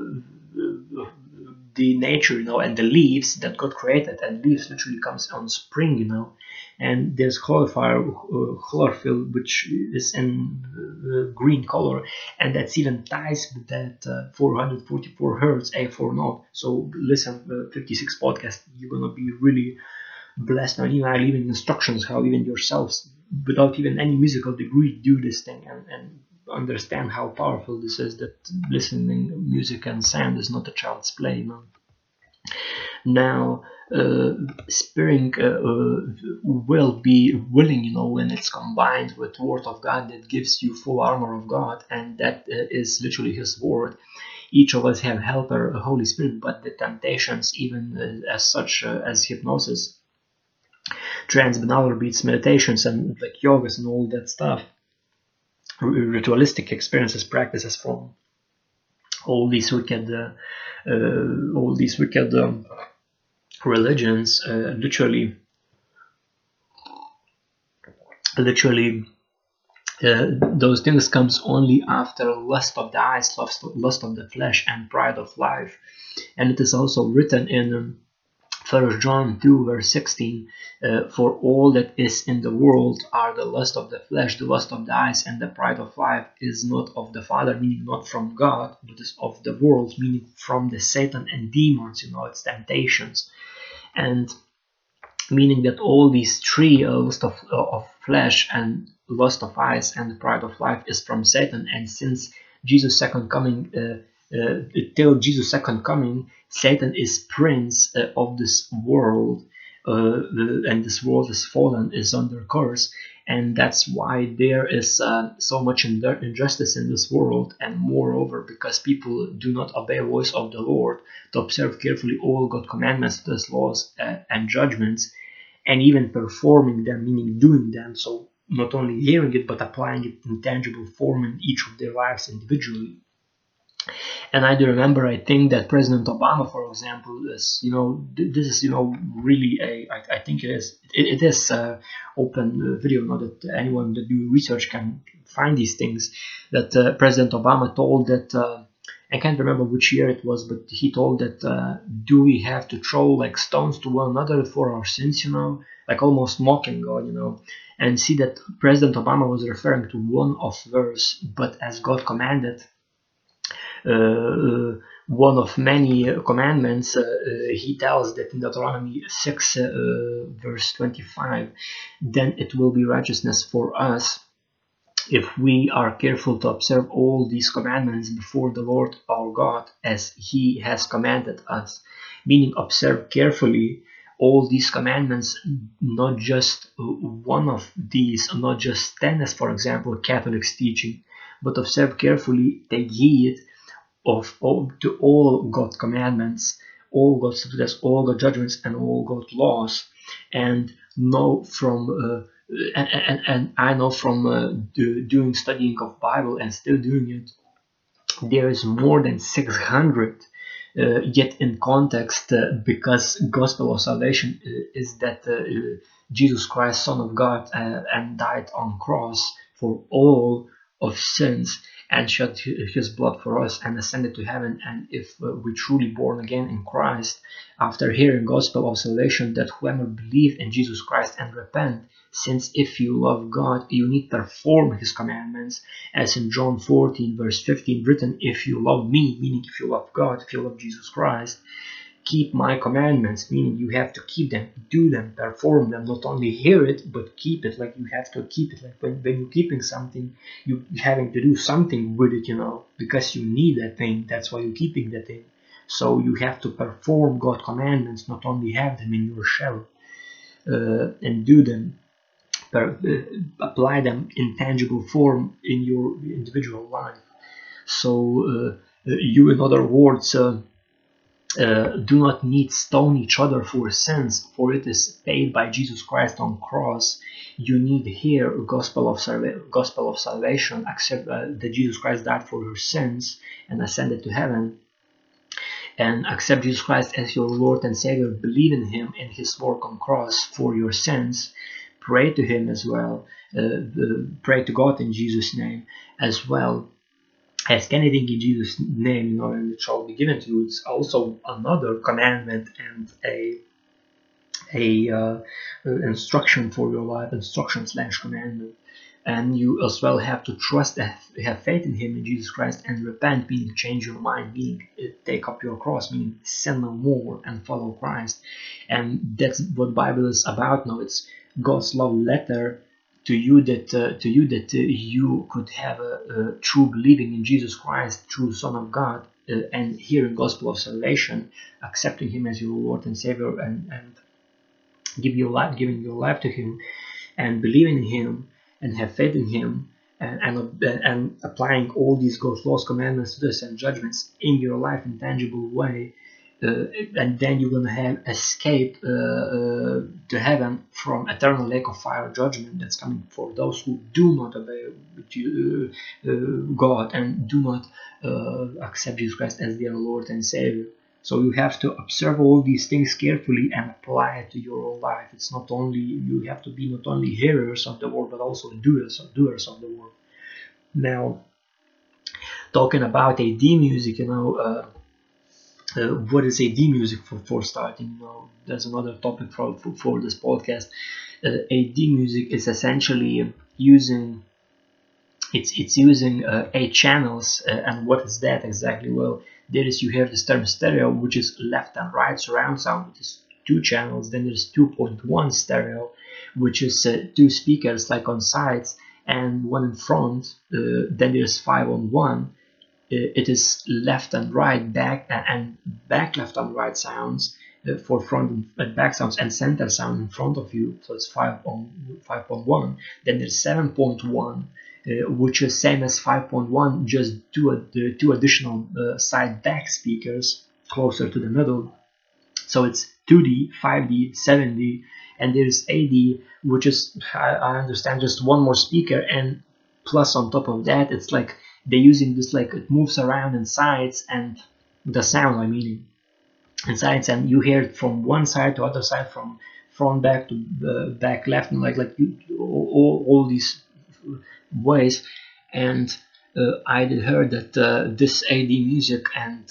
the nature, you know, and the leaves that God created, and leaves literally comes on spring, you know, and there's chlorophyll, uh, chlorophyll which is in green color, and that's even ties with that uh, 444 hertz A4 node. So listen, uh, 56 podcast, you're gonna be really blessed. And even I leaving instructions how even yourselves, without even any musical degree, do this thing and, and understand how powerful this is. That listening music and sound is not a child's play, man. Now, uh, uh, uh, will be willing, you know, when it's combined with word of God that gives you full armor of God, and that uh, is literally His word. Each of us have helper, Holy Spirit, but the temptations, even uh, as such uh, as hypnosis, trance, binaural beats, meditations, and like yogas and all that stuff, ritualistic experiences, practices from all these wicked, all these wicked. Um, religions uh, literally literally uh, those things comes only after lust of the eyes lust lust of the flesh and pride of life. And it is also written in um, First John 2 verse 16 uh, for all that is in the world are the lust of the flesh the lust of the eyes and the pride of life is not of the father meaning not from God but is of the world meaning from the Satan and demons you know it's temptations and meaning that all these three uh, lust of, uh, of flesh and lust of eyes and pride of life is from Satan. And since Jesus second coming uh, uh, till Jesus second coming Satan is prince uh, of this world the, and this world is fallen is under curse and that's why there is uh, so much injustice in this world. And moreover because people do not obey the voice of the lord to observe carefully all god's commandments his laws uh, and judgments and even performing them meaning doing them. So not only hearing it but applying it in tangible form in each of their lives individually and I do remember, I think that President Obama, for example, is, you know, this is, you know, really a, I, I think it is, it, it is uh, open video, not that anyone that do research can find these things, that uh, President Obama told that, uh, I can't remember which year it was, but he told that, uh, do we have to throw like stones to one another for our sins, you know, like almost mocking God, you know, and see that President Obama was referring to one of verse, but as God commanded, uh, one of many commandments, uh, he tells that in Deuteronomy 6, uh, verse 25, then it will be righteousness for us if we are careful to observe all these commandments before the Lord our God as He has commanded us. Meaning, observe carefully all these commandments, not just one of these, not just 10 as, for example, Catholic's teaching, but observe carefully, take heed of all, to all God's commandments, all God's statutes, all God's judgments, and all God's laws, and know from uh, and, and, and I know from uh, doing studying of Bible and still doing it, there is more than 600 uh, yet in context uh, because gospel of salvation uh, is that uh, Jesus Christ, Son of God, and died on cross for all of sins and shed his blood for us and ascended to heaven. And if uh, we truly born again in christ after hearing gospel of salvation that whoever believe in jesus christ and repent since if you love god you need to perform his commandments as in john 14 verse 15 written if you love me meaning if you love god if you love jesus christ keep my commandments, meaning you have to keep them, do them, perform them, not only hear it, but keep it. Like you have to keep it. Like when, when you're keeping something, you're having to do something with it, you know, because you need that thing. That's why you're keeping that thing. So you have to perform God commandments, not only have them in your shell uh, and do them, per, uh, apply them in tangible form in your individual life. So uh, uh you, in other words, uh, uh, do not need stone each other for sins, for it is paid by Jesus Christ on cross. You need hear gospel of gospel of salvation, accept uh, that Jesus Christ died for your sins and ascended to heaven, and accept Jesus Christ as your Lord and Savior. Believe in Him and His work on cross for your sins. Pray to Him as well. Uh, pray to God in Jesus' name as well ask anything in Jesus' name, you know, and it shall be given to you. It's also another commandment and a a uh, instruction for your life, instruction slash commandment. And you as well have to trust, have faith in Him, in Jesus Christ, and repent, meaning change your mind, meaning uh, take up your cross, meaning sin no more and follow Christ. And that's what Bible is about now. It's God's love letter to you that uh, to you that uh, you could have a, a, true believing in Jesus Christ, true Son of God, uh, and hearing gospel of salvation, accepting Him as your Lord and Savior, and and give your life, giving your life to Him, and believing in Him, and have faith in Him, and and, and applying all these God's laws, commandments, this and judgments in your life in tangible way, uh, and then you're gonna have escape uh, uh, to heaven from eternal lake of fire judgment that's coming for those who do not obey God and do not accept Jesus Christ as their Lord and Savior. So you have to observe all these things carefully and apply it to your own life. It's not only you have to be not only hearers of the word but also doers of doers of the word. Now, talking about 8D music, you know. Uh, uh, what is 8D music for, for starting? Know, there's another topic for, for, for this podcast. Uh, 8D music is essentially using it's it's using uh, eight channels, uh, and what is that exactly? Well, there is you have this term stereo, which is left and right surround sound, which is two channels. Then there's 2.1 stereo, which is uh, two speakers like on sides and one in front. Uh, then there's five on one it is left and right back and back left and right sounds uh, for front and back sounds and center sound in front of you so it's 5 5.1 then there's 7.1 uh, which is same as 5.1 just two, uh, two additional uh, side back speakers closer to the middle. So it's 2d 5d 7d and there's 8d which is I, I understand just one more speaker and plus on top of that it's like they're using this like it moves around in sides and the sound I mean in sides and you hear it from one side to other side from front back to uh, back left and like like you, all, all these ways. And uh, I heard that uh, this 8D music and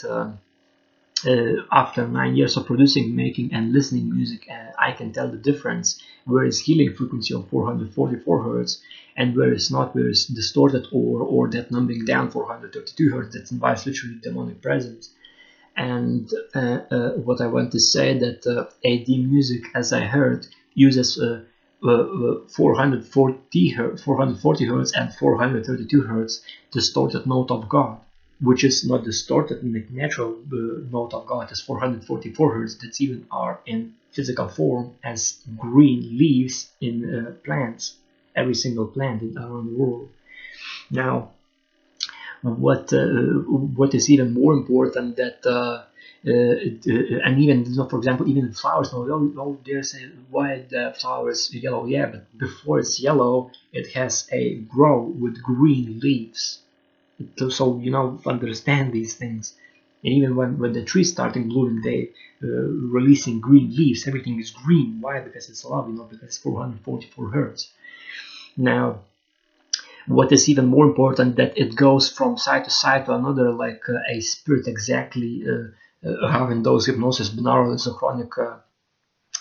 uh, after nine years of producing, making, and listening music, uh, I can tell the difference where is healing frequency of 444 hertz and where is not, where is distorted or or that numbing down 432 hertz that invites literally demonic presence. And uh, uh, what I want to say that uh, 8D music, as I heard, uses uh, 440 hertz, 440 hertz and 432 hertz distorted note of God which is not distorted in the natural uh, note of God. Is 444 hertz. That even are in physical form as green leaves in uh, plants every single plant in, around the world. Now what uh, what is even more important that uh, uh, and even you know, for example even flowers no oh, there's a white uh, flowers yellow yeah but before it's yellow it has a grow with green leaves so you know understand these things. And even when, when the trees starting blooming they uh, releasing green leaves everything is green. Why? Because it's love you know because it's 444 hertz. Now what is even more important that it goes from side to side to another like uh, a spirit exactly uh, uh having those hypnosis binaural and isochronic uh,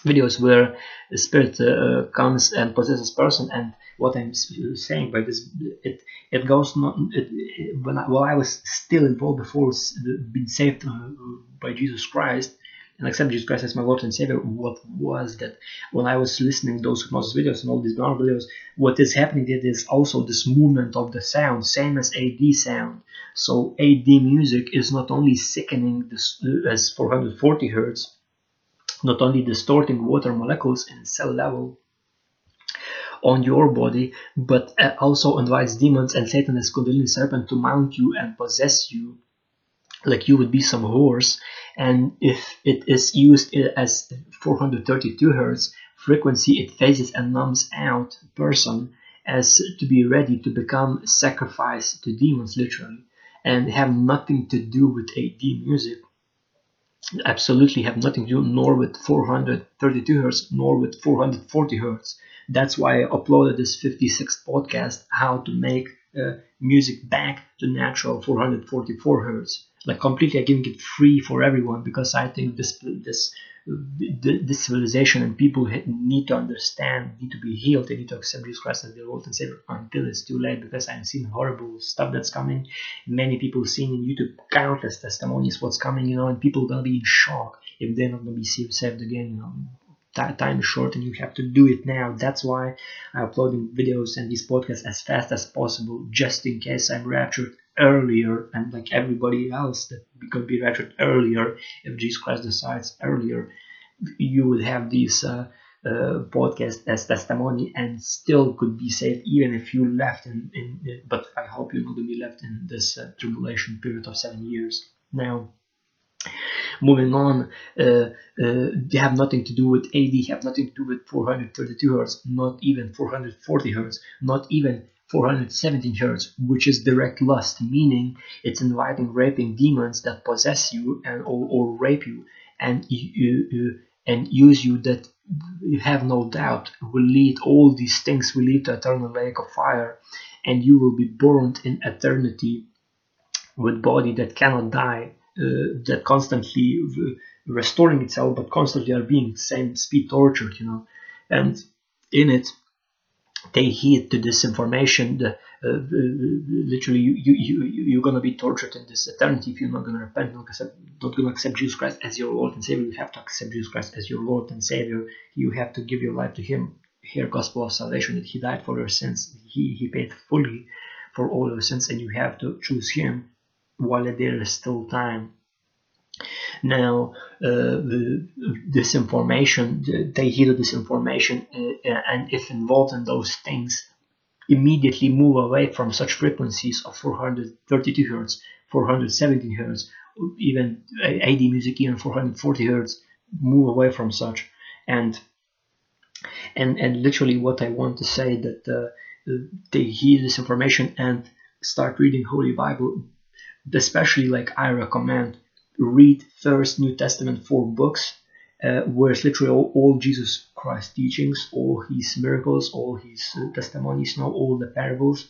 videos where the spirit uh, comes and possesses person and what I'm saying by this it it goes not it, it, when I, while I was still involved before being saved uh, by Jesus Christ and accept Jesus Christ as my Lord and Savior what was that? When I was listening those hypnosis videos and all these videos what is happening there is also this movement of the sound same as 8D sound. So 8D music is not only sickening this, uh, as 440 hertz not only distorting water molecules in cell level on your body, but uh, also invites demons and Satan as Kundalini serpent to mount you and possess you, like you would be some horse. And if it is used as 432 hertz frequency, it phases and numbs out person as to be ready to become sacrifice to demons, literally, and have nothing to do with 8D music absolutely have nothing to do nor with 432 hertz nor with 440 hertz. That's why i uploaded this 56th podcast how to make uh, music back to natural 444 hertz. Like completely giving it free for everyone because I think this this this civilization and people need to understand, need to be healed, they need to accept Jesus Christ as their Lord and Savior until it's too late because I'm seeing horrible stuff that's coming. Many people seeing in YouTube countless testimonies what's coming, you know, and people gonna be in shock if they're not gonna be saved again, you know. Time is short and you have to do it now. That's why I'm uploading videos and these podcasts as fast as possible, just in case I'm raptured earlier and like everybody else that could be raptured earlier if Jesus Christ decides earlier you would have this uh, uh, podcast as testimony and still could be saved even if you left in, in but I hope you're not going to be left in this uh, tribulation period of seven years now moving on uh, uh, they have nothing to do with 8D have nothing to do with 432 hertz not even 440 hertz not even 417 hertz, which is direct lust, meaning it's inviting raping demons that possess you and or, or rape you and you, you, and use you that you have no doubt will lead all these things will lead to eternal lake of fire and you will be burned in eternity with body that cannot die that constantly restoring itself but constantly are being same speed tortured you know? And in it they heed to this information uh, uh, literally you, you, you, you're going to be tortured in this eternity if you're not going to repent not, accept, not going to accept jesus christ as your lord and savior. You have to accept jesus christ as your lord and savior. You have to give your life to him. Hear gospel of salvation that he died for your sins. He, he paid fully for all your sins and you have to choose him while there is still time now, uh, the, this information, they hear this information, uh, and if involved in those things, immediately move away from such frequencies of 432 hertz, 417 hertz, even 8D music, even 440 hertz, move away from such. And and and literally, what I want to say that uh, they hear this information and start reading Holy Bible, especially like I recommend read first New Testament four books, uh, where it's literally all, all, Jesus Christ teachings, all his miracles, all his uh, testimonies, know, all the parables.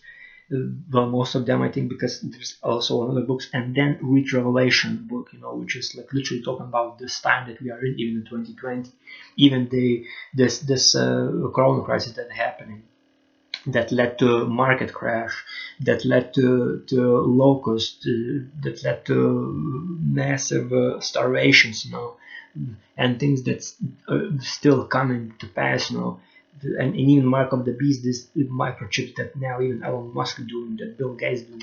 Well, most of them, I think, because there's also another books, and then read Revelation book, you know, which is like literally talking about this time that we are in, even in 2020, even the this this uh, corona crisis that happening that led to market crash, that led to, to locust, uh, that led to massive uh, starvations, you know, and things that's uh, still coming to pass, you know. And, and even Mark of the Beast, this microchips that now even Elon Musk doing, that Bill Gates doing,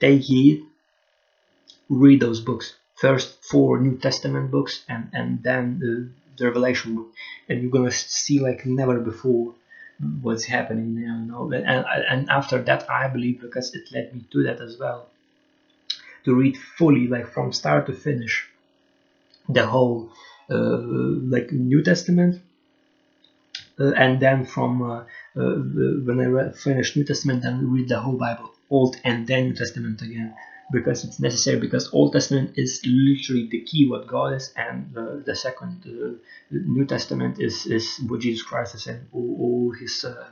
take heed, read those books. First four New Testament books, and and then the, the Revelation book, and you're gonna see like never before what's happening now you know. And, and after that i believe because it led me to that as well to read fully like from start to finish the whole uh, like new testament. Uh, and then from uh, uh when i finished new testament and read the whole bible old and then new testament again because it's necessary because Old Testament is literally the key what God is and uh, the second uh, New Testament is, is what Jesus Christ is and all, all his uh,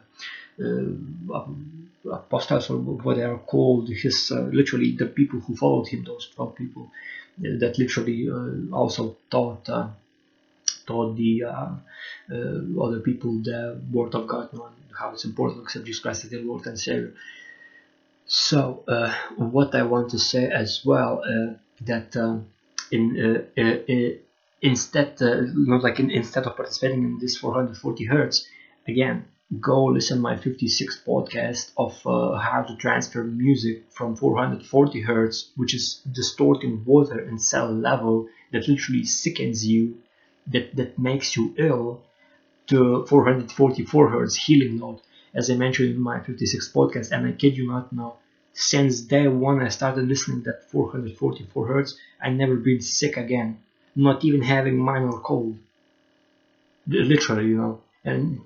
uh apostles or what they are called his uh, literally the people who followed him those 12 people uh, that literally also taught taught the other people the word of God and how it's important to accept Jesus Christ as their Lord and Savior so uh, what I want to say as well uh, that um, in uh, instead not like in, instead of participating in this 440 hertz again go listen my 56 podcast of uh, how to transfer music from 440 hertz which is distorting water and cell level that literally sickens you that that makes you ill to 444 hertz healing note as I mentioned in my 56 podcast, and I kid you not now, since day one I started listening that 444 hertz, I never been sick again, not even having minor cold. Literally, you know, and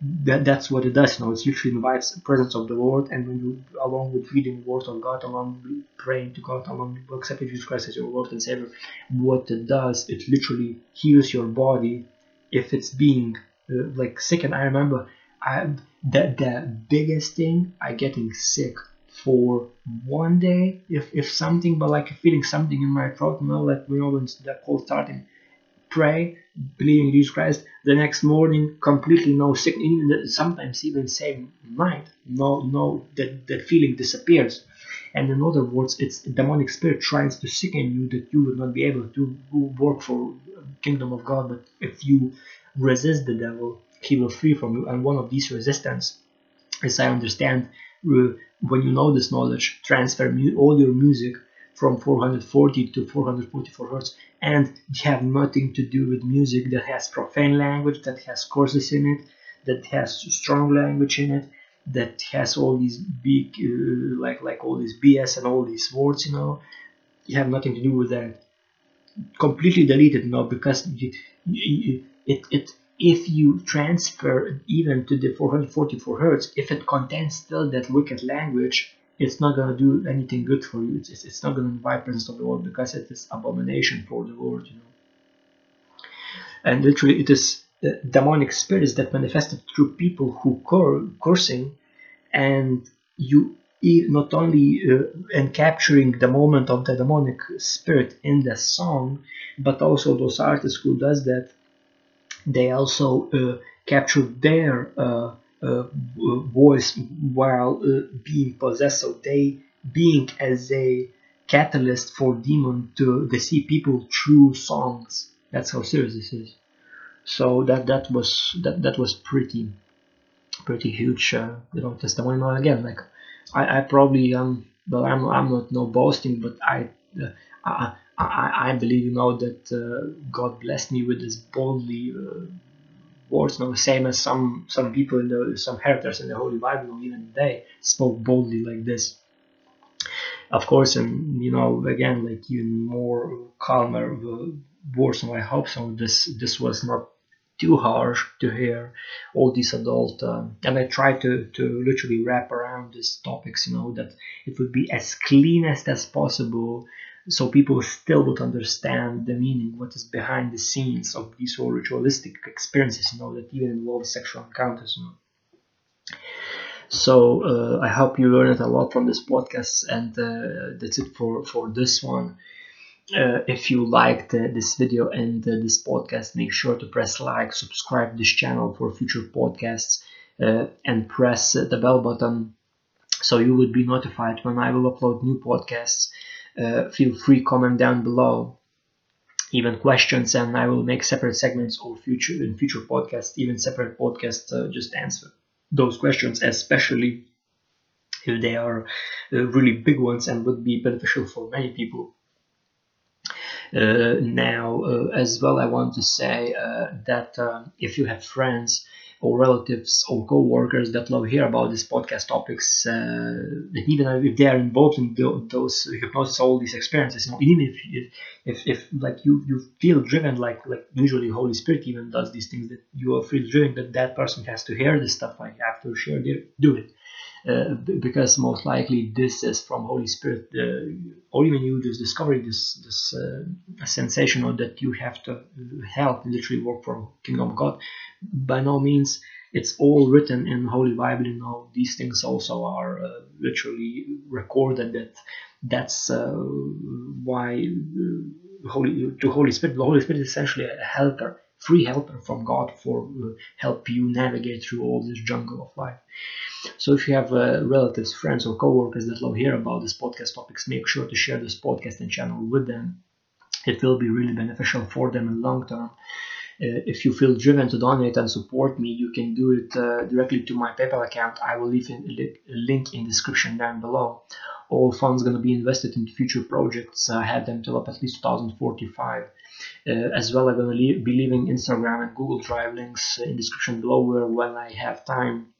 that, that's what it does. You know, it usually invites the presence of the Lord, and when you, along with reading the Word of God, along with praying to God, along with accepting Jesus Christ as your Lord and Savior, what it does, it literally heals your body if it's being uh, like sick. And I remember I the, the biggest thing I getting sick for one day if, if something but like feeling something in my throat you know like when the cold starting pray believe in Jesus Christ. The next morning completely no sickness even sometimes even same night no no that that feeling disappears. And in other words it's demonic spirit tries to sicken you that you will not be able to work for kingdom of God but if you resist the devil he will flee from you and one of these resistance as I understand when you know this knowledge, transfer all your music from 440 to 444 hertz and have nothing to do with music that has profane language, that has courses in it, that has strong language in it, that has all these big, uh, like like all these BS and all these words, you know. You have nothing to do with that. Completely delete it now because it, it, it if you transfer even to the 444 hertz, if it contains still that wicked language, it's not going to do anything good for you. It's, it's not going to invite presence of the Lord because it is abomination for the Lord, you know. And literally, it is demonic spirits that manifested through people who cur cursing, and you not only uh, and capturing the moment of the demonic spirit in the song, but also those artists who does that they also uh, capture their uh, uh, voice while being possessed. So they being as a catalyst for demon to deceive people through songs. That's how serious this is. So that that was that that was pretty pretty huge, uh, you know, testimony. Now again, like I, I probably um well I'm I'm not no boasting, but I uh, I, I, I believe you know that uh, God blessed me with this boldly uh, words, you know, same as some some people in the some heretics in the Holy Bible, even they spoke boldly like this. Of course, and you know, again, like even more calmer uh, words. So I hope so. This this was not too harsh to hear all these adult um, and i try to to literally wrap around these topics you know that it would be as clean as as possible so people still would understand the meaning, what is behind the scenes of these ritualistic experiences, you know, that even involve sexual encounters, you know. So uh, I hope you learned a lot from this podcast, and uh, that's it for for this one. Uh, if you liked uh, this video and uh, this podcast, make sure to press like, subscribe this channel for future podcasts, uh, and press the bell button so you would be notified when I will upload new podcasts uh, feel free comment down below. Even questions and I will make separate segments or future in future podcasts even separate podcasts uh, just answer those questions especially if they are uh, really big ones and would be beneficial for many people. Uh, now uh, as well I want to say uh, that if you have friends or relatives or co-workers that love hear about these podcast topics uh, even if they are involved in those hypnosis all these experiences you know, even if, if if if like you you feel driven like like usually holy spirit even does these things that you are feel driven that that person has to hear this stuff like after share do it uh, because most likely this is from Holy Spirit, uh, or even you just discover this this uh, sensation or that you have to help literally work for Kingdom of God. By no means, it's all written in Holy Bible. You know, these things also are uh, literally recorded. That that's uh, why Holy to Holy Spirit. The Holy Spirit is essentially a helper free helper from God for uh, help you navigate through all this jungle of life. So if you have uh, relatives, friends, or coworkers that love hear about this podcast topics, make sure to share this podcast and channel with them. It will be really beneficial for them in long term. Uh, if you feel driven to donate and support me, you can do it uh, directly to my PayPal account. I will leave a link in description down below. All funds going to be invested in future projects. I have them till up at least 2045. Uh, as well, I'm going to be leaving Instagram and Google Drive links in description below where when I have time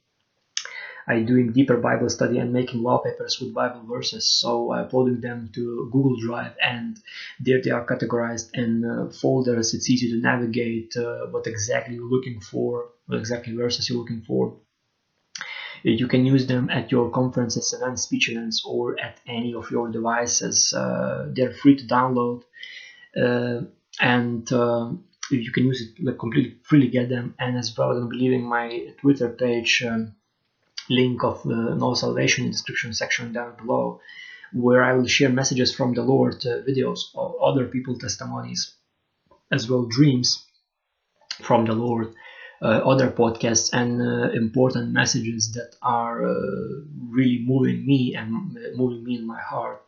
I'm doing deeper Bible study and making wallpapers with Bible verses. So I uploading them to Google Drive, and there they are categorized in uh, folders. It's easy to navigate uh, what exactly you're looking for, what exactly verses you're looking for. You can use them at your conferences, events, speech events, or at any of your devices. Uh, they're free to download, uh, and uh, you can use it like completely freely get them. And as well, I'm leaving my Twitter page. Um, link of uh, No Salvation in description section down below, where I will share messages from the Lord, uh, videos of other people testimonies, as well dreams from the Lord, uh, other podcasts and uh, important messages that are uh, really moving me and moving me in my heart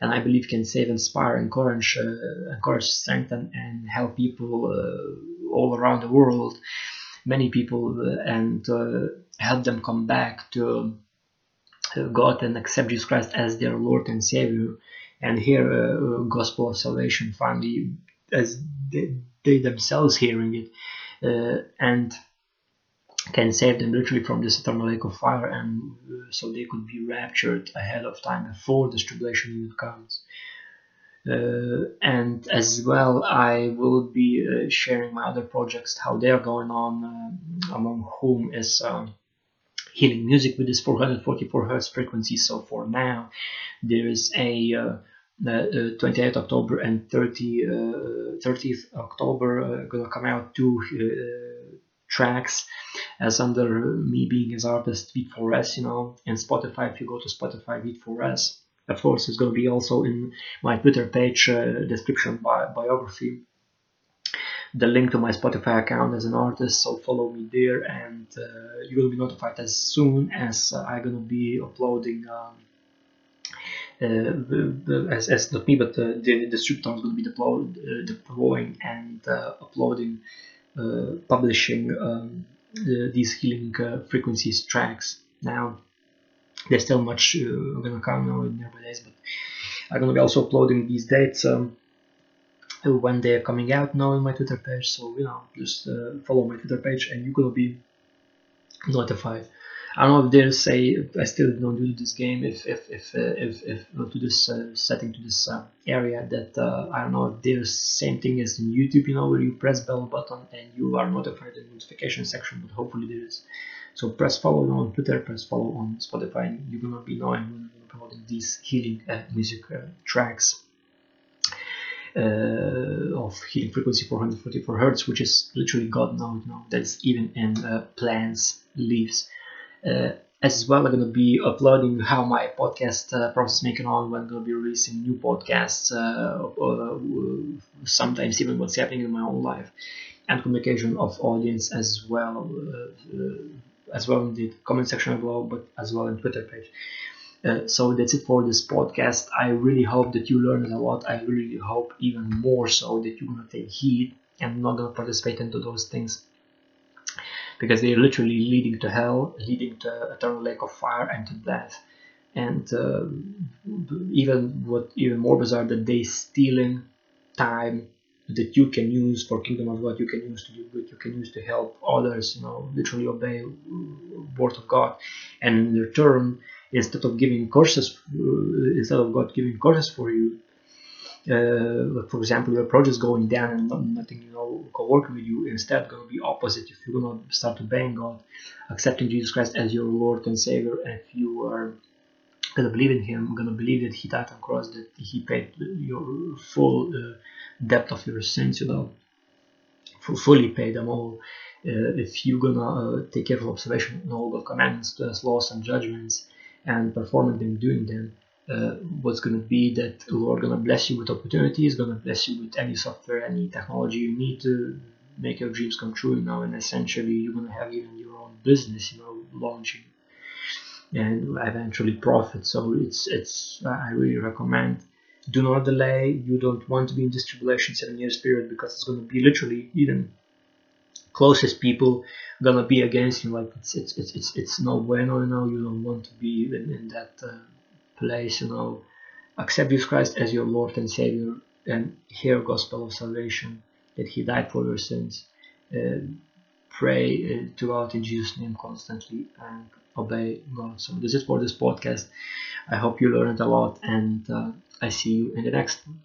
and I believe can save, inspire, encourage, uh, encourage, strengthen, and help people uh, all around the world, many people, uh, and help them come back to God and accept Jesus Christ as their Lord and Savior, and hear a gospel of salvation finally as they, they themselves hearing it, uh, and can save them literally from this eternal lake of fire and uh, so they could be raptured ahead of time before this tribulation comes. Uh, and as well I will be uh, sharing my other projects how they're going on uh, among whom is um, healing music with this 444 hertz frequency. So for now there is a uh, uh, 28th October and 30 30th October gonna come out two tracks as under me being as artist Veet4S, you know, and Spotify, if you go to Spotify Veet4S, of course, it's going to be also in my Twitter page uh, description bi biography. The link to my Spotify account as an artist, so follow me there, and uh, you will be notified as soon as uh, I'm gonna be uploading. Um, uh, as, as not me, but the, the, is going to be deployed, uh, deploying and uh, uploading, publishing um, the, these healing uh, frequencies tracks. Now, there's still much uh, gonna come now in nearby days, but I'm gonna be also uploading these dates um, when they're coming out now in my Twitter page. So you know, just uh, follow my Twitter page, and you're gonna be notified I don't know if there's say I still don't do this game if if if uh, if, if to this uh, setting to this uh, area that uh, I don't know if there's the same thing as in YouTube you know where you press bell button and you are notified in the notification section but hopefully there is. So press follow on Twitter press follow on Spotify you will gonna be knowing when I'm promoting these healing music uh, tracks uh, of healing frequency 444 hertz, which is literally God knows now that's even in uh, plants, leaves, as well, I'm going to be uploading how my podcast uh, process making on when I'm going to be releasing new podcasts, uh, sometimes even what's happening in my own life, and communication of audience as well, as well in the comment section below, but as well in Twitter page. Uh, so that's it for this podcast. I really hope that you learned a lot. I really hope even more so that you're gonna take heed and not gonna participate into those things because they're literally leading to hell, leading to eternal lake of fire and to death. And uh, even what even more bizarre that they stealing time that you can use for kingdom of God, you can use to do good, you can use to help others, you know, literally obey word of God. And in return, instead of giving courses, uh, instead of God giving courses for you, uh, for example, your project is going down and nothing, you know, co-working with you, instead going to be opposite. If you're going to start obeying God, accepting Jesus Christ as your Lord and Savior, and if you are going to believe in Him, going to believe that He died on cross, that He paid your full uh, depth of your sins, you know, fully paid them all. Uh, if you're gonna uh, take careful observation on all the commandments, laws, and judgments, and performing them, doing them, uh, what's going to be that the Lord going to bless you with opportunities, going to bless you with any software, any technology you need to make your dreams come true. You know, and essentially you're going to have even your own business, you know, launching and eventually profit. So it's it's I really recommend. Do not delay. You don't want to be in this tribulation seven years period because it's going to be literally even closest people gonna be against you. Like it's it's it's it's, it's no bueno. You know, you don't want to be in, in that. Uh, place, you know, accept Jesus Christ as your Lord and Savior and hear gospel of salvation that He died for your sins. Uh, pray uh, throughout in Jesus' name constantly and obey God. So this is for this podcast. I hope you learned a lot and uh, I see you in the next one.